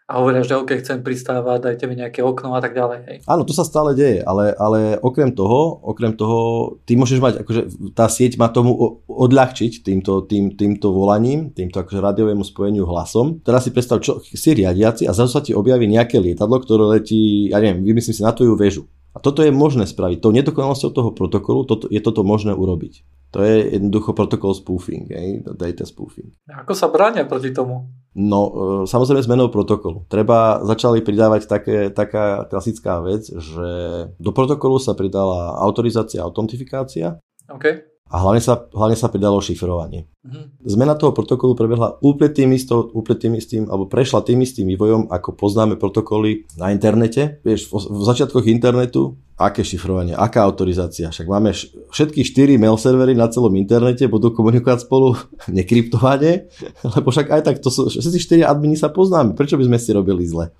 C: a hovoria, že OK, chcem pristávať, dajte mi nejaké okno a tak ďalej. Hej.
D: Áno, to sa stále deje, ale, ale okrem toho, okrem toho, ty môžeš mať, akože tá sieť má tomu odľahčiť týmto, tým, týmto volaním, týmto akože radiovému spojeniu hlasom. Teraz si predstav, čo si riadiaci a zrazu sa ti objaví nejaké lietadlo, ktoré letí, ja neviem, vymyslím si na tvoju väžu. A toto je možné spraviť. Tou nedokonalosťou toho protokolu toto, je toto možné urobiť. To je jednoducho protokol spoofing, hej? data spoofing.
C: Ako sa bránia proti tomu?
D: No, e, samozrejme zmenou protokolu. Treba, začali pridávať také, taká klasická vec, že do protokolu sa pridala autorizácia a autentifikácia.
C: Okay.
D: A hlavne sa, hlavne sa pridalo šifrovanie. Mm-hmm. Zmena toho protokolu prebehla úplne tým, isto, úplne tým istým, alebo prešla tým istým vývojom, ako poznáme protokoly na internete. Vieš, v, v začiatkoch internetu aké šifrovanie, aká autorizácia. Však máme všetky štyri mail servery na celom internete, budú komunikovať spolu nekryptovane, lebo však aj tak, to sú, všetci štyri admini sa poznáme, prečo by sme si robili zle?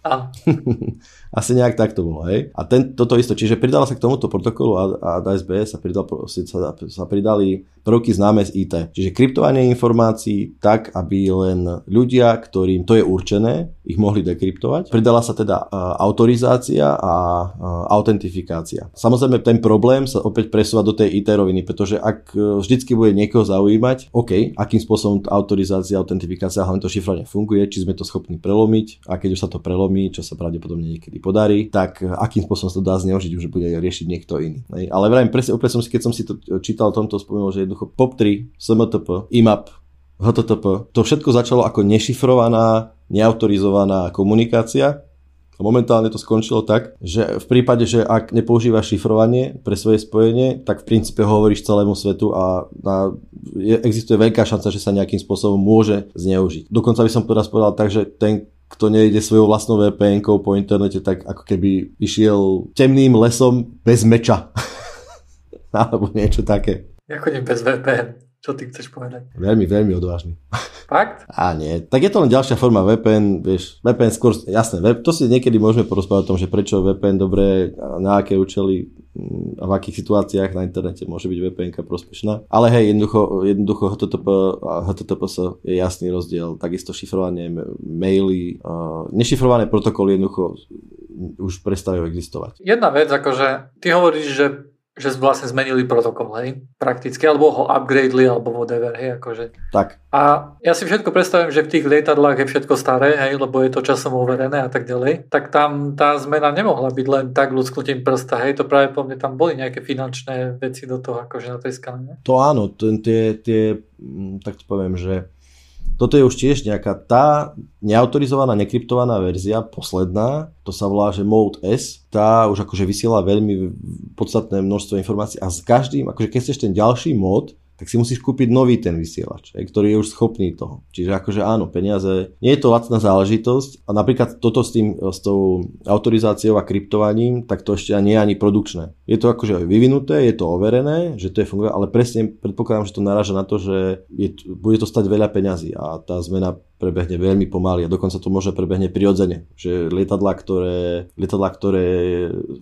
D: Asi nejak tak to bolo, hej? A ten, toto isto, čiže pridala sa k tomuto protokolu a, a ASB sa, pridal, sa, sa pridali prvky známe z IT. Čiže kryptovanie informácií tak, aby len ľudia, ktorým to je určené, ich mohli dekryptovať. Pridala sa teda uh, autorizácia a uh, autentifikácia. Samozrejme ten problém sa opäť presúva do tej IT roviny, pretože ak uh, vždycky bude niekoho zaujímať, OK, akým spôsobom autorizácia, autentifikácia, hlavne to šifrovanie funguje, či sme to schopní prelomiť a keď už sa to prelomí, čo sa pravdepodobne niekedy podarí, tak akým spôsobom sa to dá zneužiť, už bude riešiť niekto iný. Ale vrajím, presne, úplne som si, keď som si to čítal, tomto spomenul, že jednoducho POP3, SMTP, IMAP, HTTP, to všetko začalo ako nešifrovaná, neautorizovaná komunikácia momentálne to skončilo tak, že v prípade, že ak nepoužívaš šifrovanie pre svoje spojenie, tak v princípe hovoríš celému svetu a na, je, existuje veľká šanca, že sa nejakým spôsobom môže zneužiť. Dokonca by som teraz povedal tak, že ten, kto nejde svojou vlastnou vpn po internete, tak ako keby išiel temným lesom bez meča. Alebo niečo také.
C: Ja chodím bez VPN. Čo ty chceš povedať?
D: Veľmi, veľmi odvážny.
C: Fakt?
D: A nie. Tak je to len ďalšia forma VPN, vieš, VPN skôr, jasné, to si niekedy môžeme porozprávať o tom, že prečo VPN dobré, na aké účely mm, a v akých situáciách na internete môže byť VPN prospešná. Ale hej, jednoducho, jednoducho HTTP a HTTPS je jasný rozdiel. Takisto šifrovanie maily, nešifrované protokoly jednoducho už prestávajú existovať.
C: Jedna vec, akože ty hovoríš, že že vlastne zmenili protokol, hej, prakticky, alebo ho upgradeli, alebo whatever, hej, akože.
D: Tak.
C: A ja si všetko predstavím, že v tých lietadlách je všetko staré, hej, lebo je to časom overené a tak ďalej, tak tam tá zmena nemohla byť len tak ľudsknutím prsta, hej, to práve po mne tam boli nejaké finančné veci do toho, akože na tej skane.
D: To áno, tie, tie, mm, tak to poviem, že toto je už tiež nejaká tá neautorizovaná, nekryptovaná verzia, posledná, to sa volá, že Mode S, tá už akože vysiela veľmi podstatné množstvo informácií a s každým, akože keď chceš ten ďalší mod, tak si musíš kúpiť nový ten vysielač, ktorý je už schopný toho. Čiže akože áno, peniaze, nie je to lacná záležitosť a napríklad toto s, tým, s tou autorizáciou a kryptovaním, tak to ešte nie je ani produkčné. Je to akože vyvinuté, je to overené, že to je funguje, ale presne predpokladám, že to naráža na to, že je, bude to stať veľa peňazí a tá zmena prebehne veľmi pomaly a dokonca to môže prebehne prirodzene. Že lietadla, ktoré, lietadla, ktoré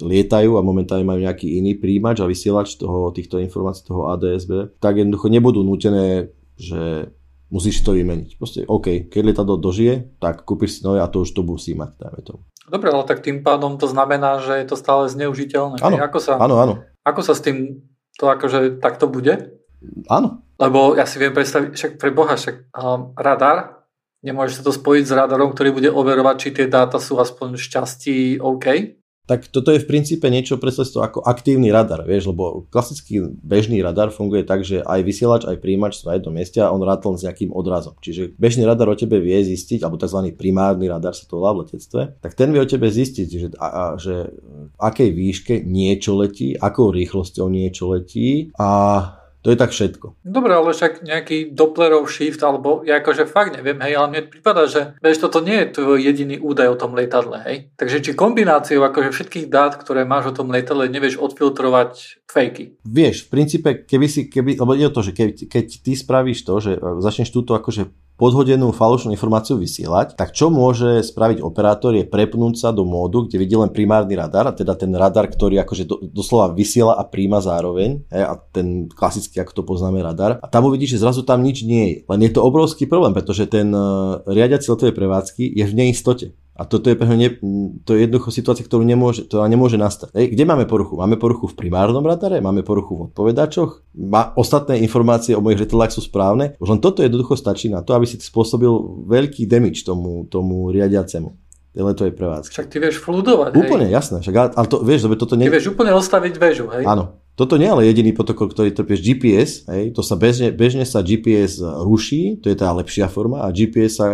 D: lietajú a momentálne majú nejaký iný príjimač a vysielač toho, týchto informácií, toho ADSB, tak jednoducho nebudú nútené, že musíš to vymeniť. Proste, OK, keď lietadlo dožije, tak kúpiš si nové a to už to musí mať, dajme tomu.
C: Dobre, ale tak tým pádom to znamená, že je to stále zneužiteľné.
D: Áno,
C: ako sa,
D: áno, áno.
C: Ako sa s tým to akože takto bude?
D: Áno.
C: Lebo ja si viem predstaviť, však pre Boha, však um, radar, nemôžeš sa to spojiť s radarom, ktorý bude overovať, či tie dáta sú aspoň šťastí OK?
D: tak toto je v princípe niečo, predstav to ako aktívny radar, vieš, lebo klasický bežný radar funguje tak, že aj vysielač, aj príjimač sú na jednom mieste a on ráta s nejakým odrazom. Čiže bežný radar o tebe vie zistiť, alebo tzv. primárny radar sa to volá v letectve, tak ten vie o tebe zistiť, že, a, a, že v akej výške niečo letí, akou rýchlosťou niečo letí a to je tak všetko.
C: Dobre, ale však nejaký Dopplerov shift, alebo ja akože fakt neviem, hej, ale mne prípada, že vieš, toto nie je tvoj jediný údaj o tom lietadle, hej. Takže či kombináciou akože všetkých dát, ktoré máš o tom lietadle, nevieš odfiltrovať fejky?
D: Vieš, v princípe, keby si, keby, lebo je to, že keď, keď ty spravíš to, že začneš túto akože podhodenú falošnú informáciu vysielať, tak čo môže spraviť operátor je prepnúť sa do módu, kde vidí len primárny radar, a teda ten radar, ktorý akože do, doslova vysiela a príjma zároveň, a ten klasický, ako to poznáme, radar. A tam uvidí, že zrazu tam nič nie je. Len je to obrovský problém, pretože ten uh, riadiaci letovej prevádzky je v neistote. A toto je, ne, to je jednoducho situácia, ktorú nemôže, to nemôže nastať. Ej, kde máme poruchu? Máme poruchu v primárnom radare, máme poruchu v odpovedačoch, má, ostatné informácie o mojich letadlách sú správne. Už len toto jednoducho stačí na to, aby si spôsobil veľký damage tomu, tomu riadiacemu letovej prevádzky.
C: Však ty vieš fludovať,
D: Úplne, hej? jasné. Však, ale to, vieš, toto
C: nie... Ty vieš úplne ostaviť väžu, hej?
D: Áno. Toto nie je ale jediný protokol, ktorý trpieš GPS, hej, to sa bežne, bežne sa GPS ruší, to je tá lepšia forma a GPS sa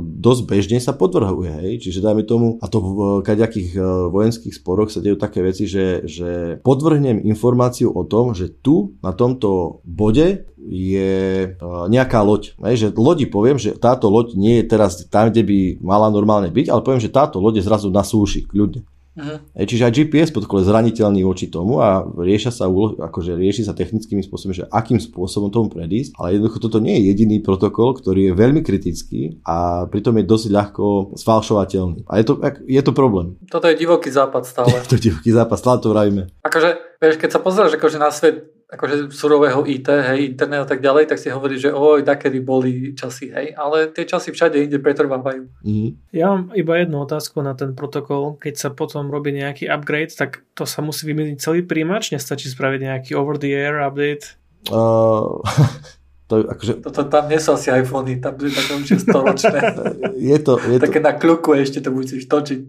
D: dosť bežne sa podvrhuje, hej, čiže dajme tomu, a to v kaďakých e, vojenských sporoch sa dejú také veci, že, že podvrhnem informáciu o tom, že tu na tomto bode je e, nejaká loď. Hej, že lodi poviem, že táto loď nie je teraz tam, kde by mala normálne byť, ale poviem, že táto loď je zrazu na súši, kľudne. Uh-huh. čiže aj GPS protokol je zraniteľný voči tomu a riešia sa, akože rieši sa technickým spôsobom, že akým spôsobom tomu predísť, ale jednoducho toto nie je jediný protokol, ktorý je veľmi kritický a pritom je dosť ľahko sfalšovateľný. A je to, je to problém.
C: Toto je divoký západ stále.
D: to je divoký západ, stále to vravíme.
C: Akože, vieš, keď sa pozrieš akože na svet akože surového IT, hej, internet a tak ďalej, tak si hovorí, že oj, takedy boli časy, hej, ale tie časy všade inde pretrvávajú.
B: Mm. Ja mám iba jednu otázku na ten protokol. Keď sa potom robí nejaký upgrade, tak to sa musí vymeniť celý príjimač, nestačí spraviť nejaký over the air update? Uh,
C: to, akože... Toto tam nie sú asi iPhony, tam je také už storočné.
D: je to, je
C: také to... na kluku ešte to musíš točiť.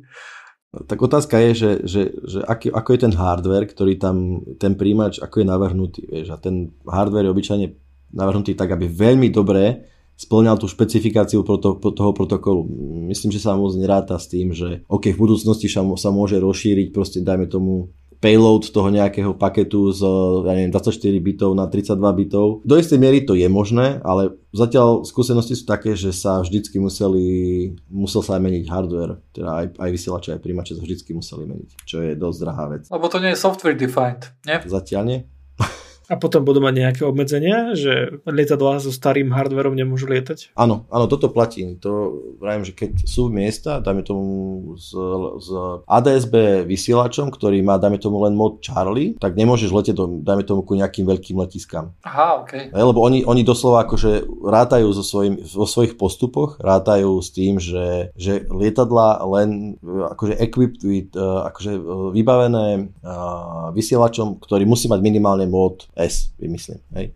D: Tak otázka je, že, že, že aký, ako je ten hardware, ktorý tam, ten príjimač, ako je navrhnutý. Vieš, a ten hardware je obyčajne navrhnutý tak, aby veľmi dobre splňal tú špecifikáciu proto, toho protokolu. Myslím, že sa moc neráta s tým, že OK, v budúcnosti sa môže rozšíriť, proste dajme tomu payload toho nejakého paketu z ja neviem, 24 bitov na 32 bitov. Do istej miery to je možné, ale zatiaľ skúsenosti sú také, že sa vždycky museli, musel sa aj meniť hardware, teda aj, aj vysielače, aj príjimače sa vždycky museli meniť, čo je dosť drahá vec.
C: Lebo to nie je software defined, nie?
D: Zatiaľ nie.
B: A potom budú mať nejaké obmedzenia, že lietadlá so starým hardverom nemôžu lietať?
D: Áno, áno, toto platí. To vravím, že keď sú miesta, dáme tomu s, s ADSB vysielačom, ktorý má, dáme tomu len mod Charlie, tak nemôžeš letieť, do, dáme tomu ku nejakým veľkým letiskám.
C: Aha, OK.
D: Lebo oni, oni doslova akože rátajú so svojim, vo svojich postupoch, rátajú s tým, že, že lietadla len akože equipped with, uh, akože uh, vybavené vysielačom, ktorý musí mať minimálne mod s, vymyslím. Hej.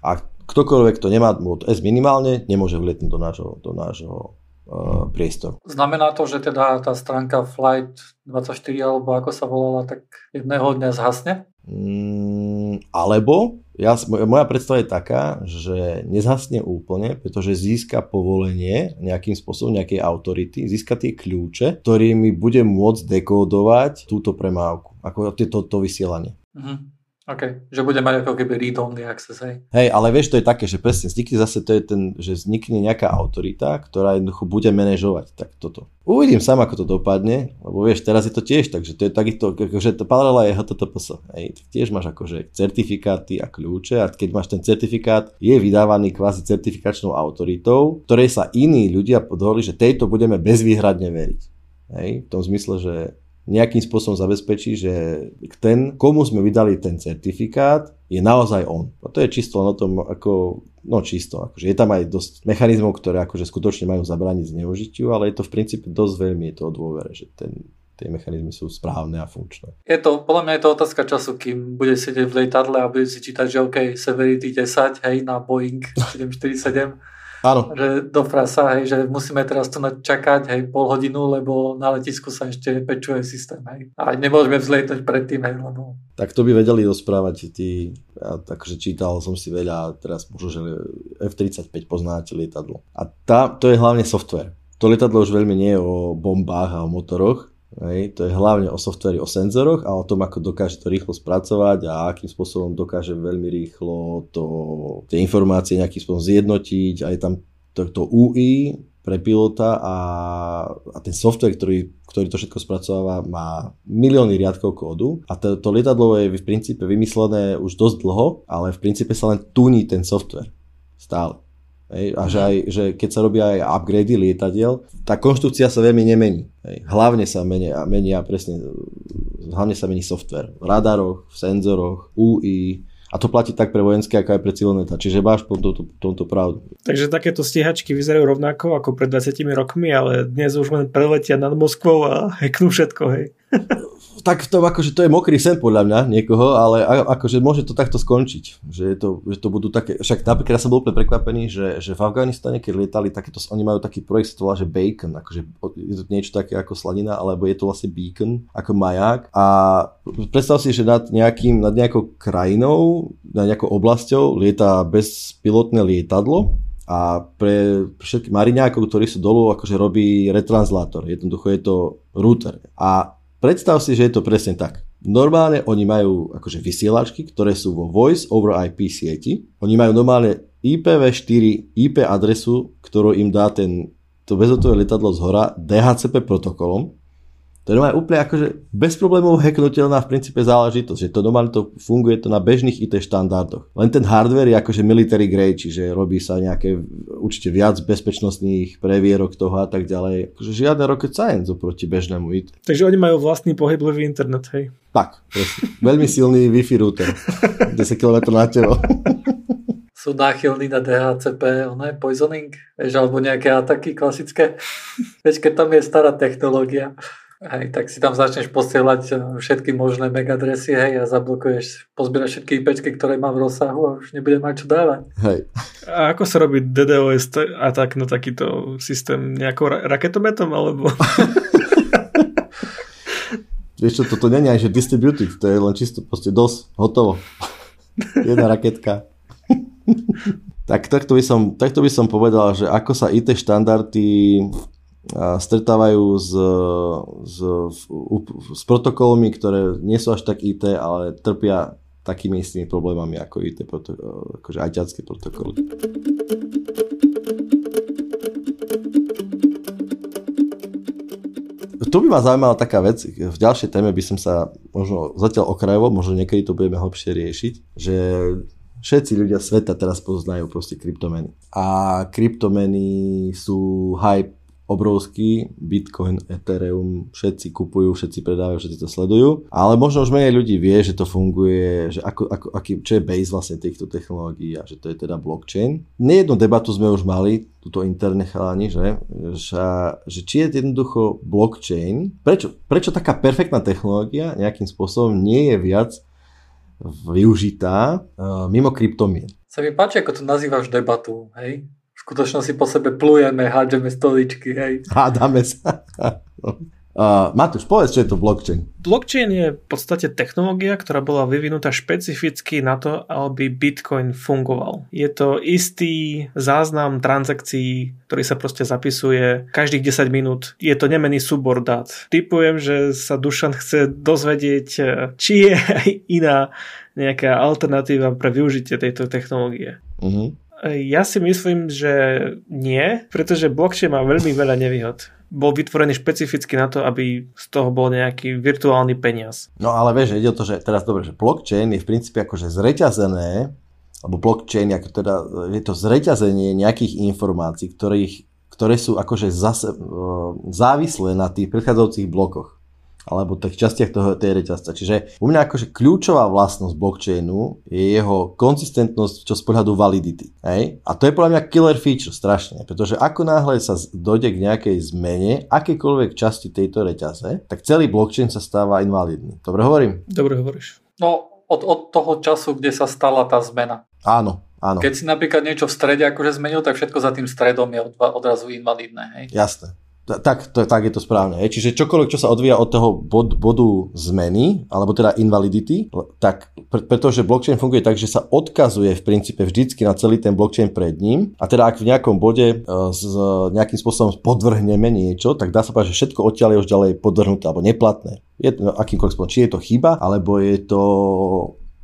D: A ktokoľvek, kto nemá mod S minimálne, nemôže vlietnúť do nášho, do nášho uh, priestoru.
C: Znamená to, že teda tá stránka Flight 24, alebo ako sa volala, tak jedného dňa zhasne?
D: Mm, alebo ja, moja predstava je taká, že nezhasne úplne, pretože získa povolenie nejakým spôsobom nejakej autority, získa tie kľúče, ktorými bude môcť dekódovať túto premávku, ako to, to vysielanie. Uh-huh.
C: OK, že bude mať ako keby read-only access, hej.
D: Hej, ale vieš, to je také, že presne vznikne zase to je ten, že vznikne nejaká autorita, ktorá jednoducho bude manažovať tak toto. Uvidím sám, ako to dopadne, lebo vieš, teraz je to tiež, takže to je takýto, že to paralela je HTTPS, hej, tiež máš akože certifikáty a kľúče a keď máš ten certifikát, je vydávaný kvázi certifikačnou autoritou, ktorej sa iní ľudia podvolili, že tejto budeme bezvýhradne veriť. Hej, v tom zmysle, že nejakým spôsobom zabezpečí, že ten, komu sme vydali ten certifikát, je naozaj on. A to je čisto na tom, ako, no čisto, akože je tam aj dosť mechanizmov, ktoré akože skutočne majú zabrániť zneužitiu, ale je to v princípe dosť veľmi je to o dôvere, že ten, tie mechanizmy sú správne a funkčné.
C: Je to, podľa mňa je to otázka času, kým bude sedieť v lietadle a bude si čítať, že OK, Severity 10, hej, na Boeing 747
D: Áno.
C: Že do frasa, hej, že musíme teraz tu čakať, hej, pol hodinu, lebo na letisku sa ešte pečuje systém, hej. A nemôžeme vzlietnúť predtým, hej, lebo...
D: Tak to by vedeli rozprávať tí, ja takže čítal som si veľa, teraz možno, že F-35 poznáte lietadlo. A tá, to je hlavne software. To lietadlo už veľmi nie je o bombách a o motoroch, Hej, to je hlavne o softveri, o senzoroch a o tom, ako dokáže to rýchlo spracovať a akým spôsobom dokáže veľmi rýchlo to, tie informácie nejakým spôsobom zjednotiť a je tam to, to UI pre pilota a, a ten software, ktorý, ktorý to všetko spracováva, má milióny riadkov kódu a to, to lietadlo je v princípe vymyslené už dosť dlho, ale v princípe sa len tuní ten software. Stále. A že, aj, že keď sa robia aj upgrady lietadiel, tá konštrukcia sa veľmi nemení. Hlavne sa menia, menia presne, hlavne sa mení software. V radaroch, v senzoroch, UI, a to platí tak pre vojenské, ako aj pre civilné. Čiže máš po tomto, tomto pravdu.
B: Takže takéto stíhačky vyzerajú rovnako ako pred 20 rokmi, ale dnes už len preletia nad Moskvou a heknú všetko, hej.
D: tak to, akože to je mokrý sen podľa mňa niekoho, ale akože môže to takto skončiť. Že, je to, že to budú také, však napríklad ja som bol úplne prekvapený, že, že v Afganistane, keď lietali takéto, oni majú taký projekt, to volá, že Bacon, akože je to niečo také ako slanina, alebo je to vlastne beacon, ako maják a predstav si, že nad, nejakým, nad nejakou krajinou, nad nejakou oblasťou lieta bezpilotné lietadlo a pre všetkých mariňákov, ktorí sú dolu, akože robí retranslátor. Jednoducho je to router. A Predstav si, že je to presne tak. Normálne oni majú akože vysielačky, ktoré sú vo Voice over IP sieti. Oni majú normálne IPv4 IP adresu, ktorú im dá ten, to bezotové letadlo z hora DHCP protokolom to je úplne akože bez problémov hacknutelná v princípe záležitosť, že to normálne to funguje to na bežných IT štandardoch. Len ten hardware je akože military grade, čiže robí sa nejaké určite viac bezpečnostných previerok toho a tak ďalej. Akože žiadne rocket science oproti bežnému IT.
B: Takže oni majú vlastný pohyblivý internet, hej?
D: Tak, presne. Veľmi silný Wi-Fi router. 10 km na telo.
C: sú náchylní na DHCP, ono je poisoning, vieš, alebo nejaké ataky klasické. Veď keď tam je stará technológia, Hej, tak si tam začneš posielať eh, všetky možné MAC adresy hej, a zablokuješ, pozbieraš všetky IPčky, ktoré má v rozsahu a už nebude mať čo dávať.
D: Hej.
B: A ako sa robí DDoS a tak na takýto systém? Nejakou ra- raketometom alebo...
D: Vieš čo, toto není aj že distributed, to je len čisto proste dosť, hotovo. Jedna raketka. tak takto by, som, takto by som povedal, že ako sa IT štandardy stretávajú s, s, s protokolmi, ktoré nie sú až tak IT, ale trpia takými istými problémami ako IT, akože ajťacké protokoly. Tu by ma zaujímala taká vec, v ďalšej téme by som sa možno zatiaľ okrajovo, možno niekedy to budeme hlbšie riešiť, že všetci ľudia sveta teraz poznajú proste kryptomeny. A kryptomeny sú hype obrovský, Bitcoin, Ethereum, všetci kupujú, všetci predávajú, všetci to sledujú, ale možno už menej ľudí vie, že to funguje, že ako, ako, aký, čo je base vlastne týchto technológií a že to je teda blockchain. Nejednú debatu sme už mali, túto interne chalani, že, že, že či je jednoducho blockchain, prečo, prečo taká perfektná technológia nejakým spôsobom nie je viac využitá uh, mimo kryptomien.
C: Sa mi páči, ako to nazývaš debatu, hej? Skutočnosti po sebe plujeme, hádžeme stoličky, hej.
D: Hádame sa. Uh, Matúš, povedz, čo je to blockchain.
B: Blockchain je v podstate technológia, ktorá bola vyvinutá špecificky na to, aby Bitcoin fungoval. Je to istý záznam transakcií, ktorý sa proste zapisuje každých 10 minút. Je to nemený súbor dát. Typujem, že sa Dušan chce dozvedieť, či je aj iná nejaká alternatíva pre využitie tejto technológie. Uh-huh. Ja si myslím, že nie, pretože blockchain má veľmi veľa nevýhod bol vytvorený špecificky na to, aby z toho bol nejaký virtuálny peniaz.
D: No ale vieš, ide o to, že teraz dobre, že blockchain je v princípe akože zreťazené, alebo blockchain, ako teda, je to zreťazenie nejakých informácií, ktorých, ktoré sú akože zase, závislé na tých predchádzajúcich blokoch alebo tých častiach toho, tej reťazca. Čiže u mňa akože kľúčová vlastnosť blockchainu je jeho konzistentnosť čo z pohľadu validity. Hej? A to je podľa mňa killer feature strašne, pretože ako náhle sa dojde k nejakej zmene akékoľvek časti tejto reťaze, tak celý blockchain sa stáva invalidný. Dobre hovorím?
B: Dobre hovoríš.
C: No, od, od toho času, kde sa stala tá zmena.
D: Áno, áno.
C: Keď si napríklad niečo v strede akože zmenil, tak všetko za tým stredom je odrazu invalidné. Hej?
D: Jasné. Tak, to, tak je to správne. Čiže čokoľvek, čo sa odvíja od toho bod, bodu zmeny, alebo teda invalidity, tak pre, pretože blockchain funguje tak, že sa odkazuje v princípe vždycky na celý ten blockchain pred ním a teda ak v nejakom bode s e, nejakým spôsobom podvrhneme niečo, tak dá sa povedať, že všetko odtiaľ je už ďalej podvrhnuté alebo neplatné. Je to akýmkoľvek spôsobom, či je to chyba, alebo je to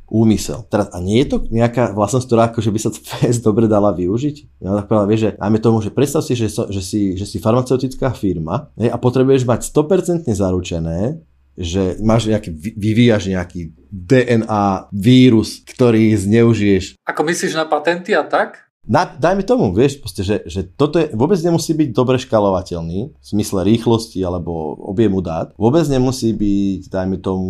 D: úmysel. Teraz, a nie je to nejaká vlastnosť, ktorá akože by sa fest dobre dala využiť? Ja povedal, vieš, že najmä tomu, že predstav si, že, so, že, si, že si farmaceutická firma hej, a potrebuješ mať 100% zaručené, že máš nejaký, vyvíjaš nejaký DNA vírus, ktorý zneužiješ.
C: Ako myslíš na patenty a tak?
D: Na, dajme tomu, vieš, proste, že, že toto je, vôbec nemusí byť dobre škalovateľný v smysle rýchlosti alebo objemu dát. Vôbec nemusí byť, dajme tomu,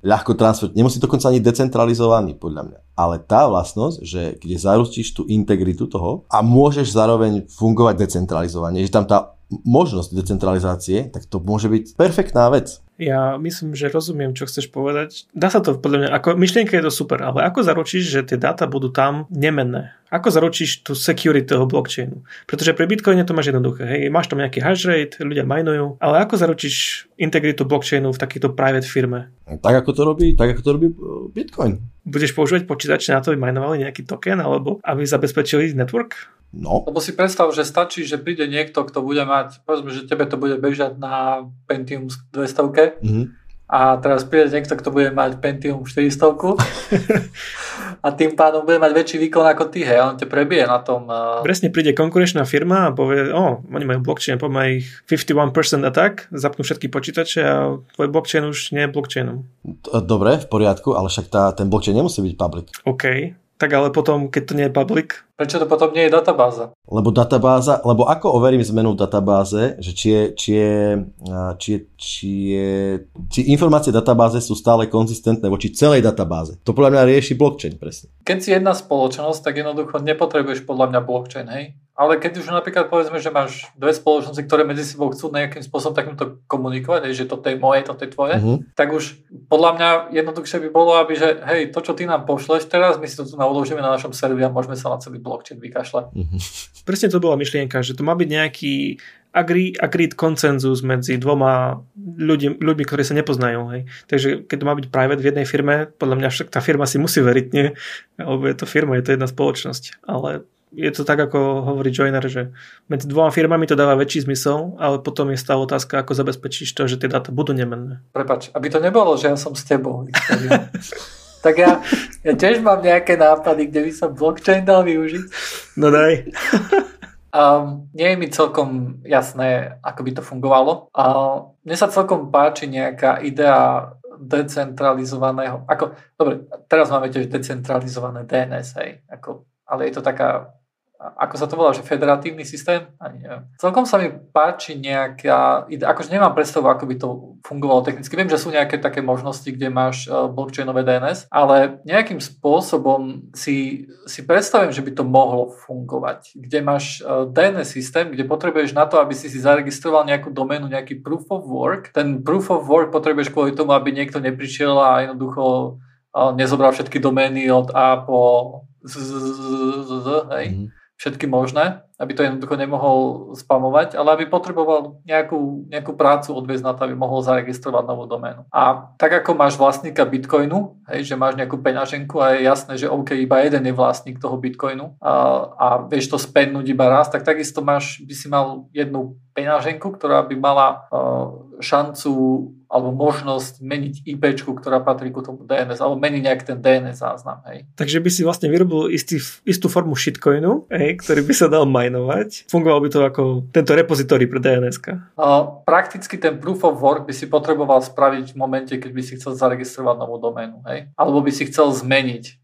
D: ľahko transfer, nemusí dokonca ani decentralizovaný, podľa mňa. Ale tá vlastnosť, že kde zaručíš tú integritu toho a môžeš zároveň fungovať decentralizovane, že tam tá možnosť decentralizácie, tak to môže byť perfektná vec.
B: Ja myslím, že rozumiem, čo chceš povedať. Dá sa to podľa mňa, ako, myšlienka je to super, ale ako zaručíš, že tie dáta budú tam nemenné? Ako zaručíš tú security toho blockchainu? Pretože pri Bitcoine to máš jednoduché. Hej, máš tam nejaký hash rate, ľudia majnujú, ale ako zaručíš integritu blockchainu v takýchto private firme?
D: Tak ako to robí, tak ako to robí uh, Bitcoin.
B: Budeš používať počítače na to, aby majnovali nejaký token, alebo aby zabezpečili network?
D: No.
C: Lebo si predstav, že stačí, že príde niekto, kto bude mať, povedzme, že tebe to bude bežať na Pentium 200 mm-hmm. A teraz príde niekto, kto bude mať Pentium 400 a tým pádom bude mať väčší výkon ako ty, hej, on te prebije na tom. Uh...
B: Presne príde konkurenčná firma a povie, o, oni majú blockchain, poďme ich 51% attack, zapnú všetky počítače a tvoj blockchain už nie je blockchainom.
D: Dobre, v poriadku, ale však tá, ten blockchain nemusí byť public.
B: OK, tak ale potom, keď to nie je public?
C: Prečo to potom nie je databáza?
D: Lebo databáza, lebo ako overím zmenu v databáze, že či je, či je, či je, či je, či informácie databáze sú stále konzistentné voči celej databáze. To podľa mňa rieši blockchain presne.
C: Keď si jedna spoločnosť, tak jednoducho nepotrebuješ podľa mňa blockchain, hej? Ale keď už napríklad povedzme, že máš dve spoločnosti, ktoré medzi sebou chcú nejakým spôsobom takýmto komunikovať, že toto je moje, toto je tvoje, uh-huh. tak už podľa mňa jednoduchšie by bolo, aby že hej, to čo ty nám pošleš teraz, my si to tu uložíme na našom serveri a môžeme sa na celý blockchain vykašľať. Uh-huh.
B: Presne to bola myšlienka, že to má byť nejaký agree, agreed koncenzus medzi dvoma ľudí, ľuďmi, ktorí sa nepoznajú. Hej. Takže keď to má byť private v jednej firme, podľa mňa však tá firma si musí veriť, nie? Lebo je to firma, je to jedna spoločnosť. Ale je to tak, ako hovorí Joiner, že medzi dvoma firmami to dáva väčší zmysel, ale potom je stále otázka, ako zabezpečíš to, že tie dáta budú nemenné.
C: Prepač, aby to nebolo, že ja som s tebou. tak ja, ja tiež mám nejaké nápady, kde by som blockchain dal využiť.
B: No daj.
C: Um, nie je mi celkom jasné, ako by to fungovalo. Uh, mne sa celkom páči nejaká idea decentralizovaného, ako, dobre, teraz máme tiež decentralizované DNS, hej, ako, ale je to taká ako sa to volá, že federatívny systém? Ani. Celkom sa mi páči nejaká, akože nemám predstavu, ako by to fungovalo technicky. Viem, že sú nejaké také možnosti, kde máš e, blockchainové DNS, ale nejakým spôsobom si, si predstavím, že by to mohlo fungovať. Kde máš e, DNS systém, kde potrebuješ na to, aby si si zaregistroval nejakú doménu, nejaký proof of work. Ten proof of work potrebuješ kvôli tomu, aby niekto neprišiel a jednoducho e, nezobral všetky domény od A po z, z, z, z, hej. Mm-hmm všetky možné, aby to jednoducho nemohol spamovať, ale aby potreboval nejakú, nejakú prácu odviezť na to, aby mohol zaregistrovať novú doménu. A tak ako máš vlastníka Bitcoinu, hej, že máš nejakú peňaženku a je jasné, že OK, iba jeden je vlastník toho Bitcoinu a, a vieš to spätnúť iba raz, tak takisto máš, by si mal jednu peňaženku, ktorá by mala uh, šancu alebo možnosť meniť IP, ktorá patrí ku tomu DNS, alebo meniť nejak ten DNS záznam. Hej.
B: Takže by si vlastne vyrobil istý, istú formu shitcoinu, hej, ktorý by sa dal minovať. Fungoval by to ako tento repozitóri pre DNS.
C: Uh, prakticky ten proof of work by si potreboval spraviť v momente, keď by si chcel zaregistrovať novú doménu. Hej. Alebo by si chcel zmeniť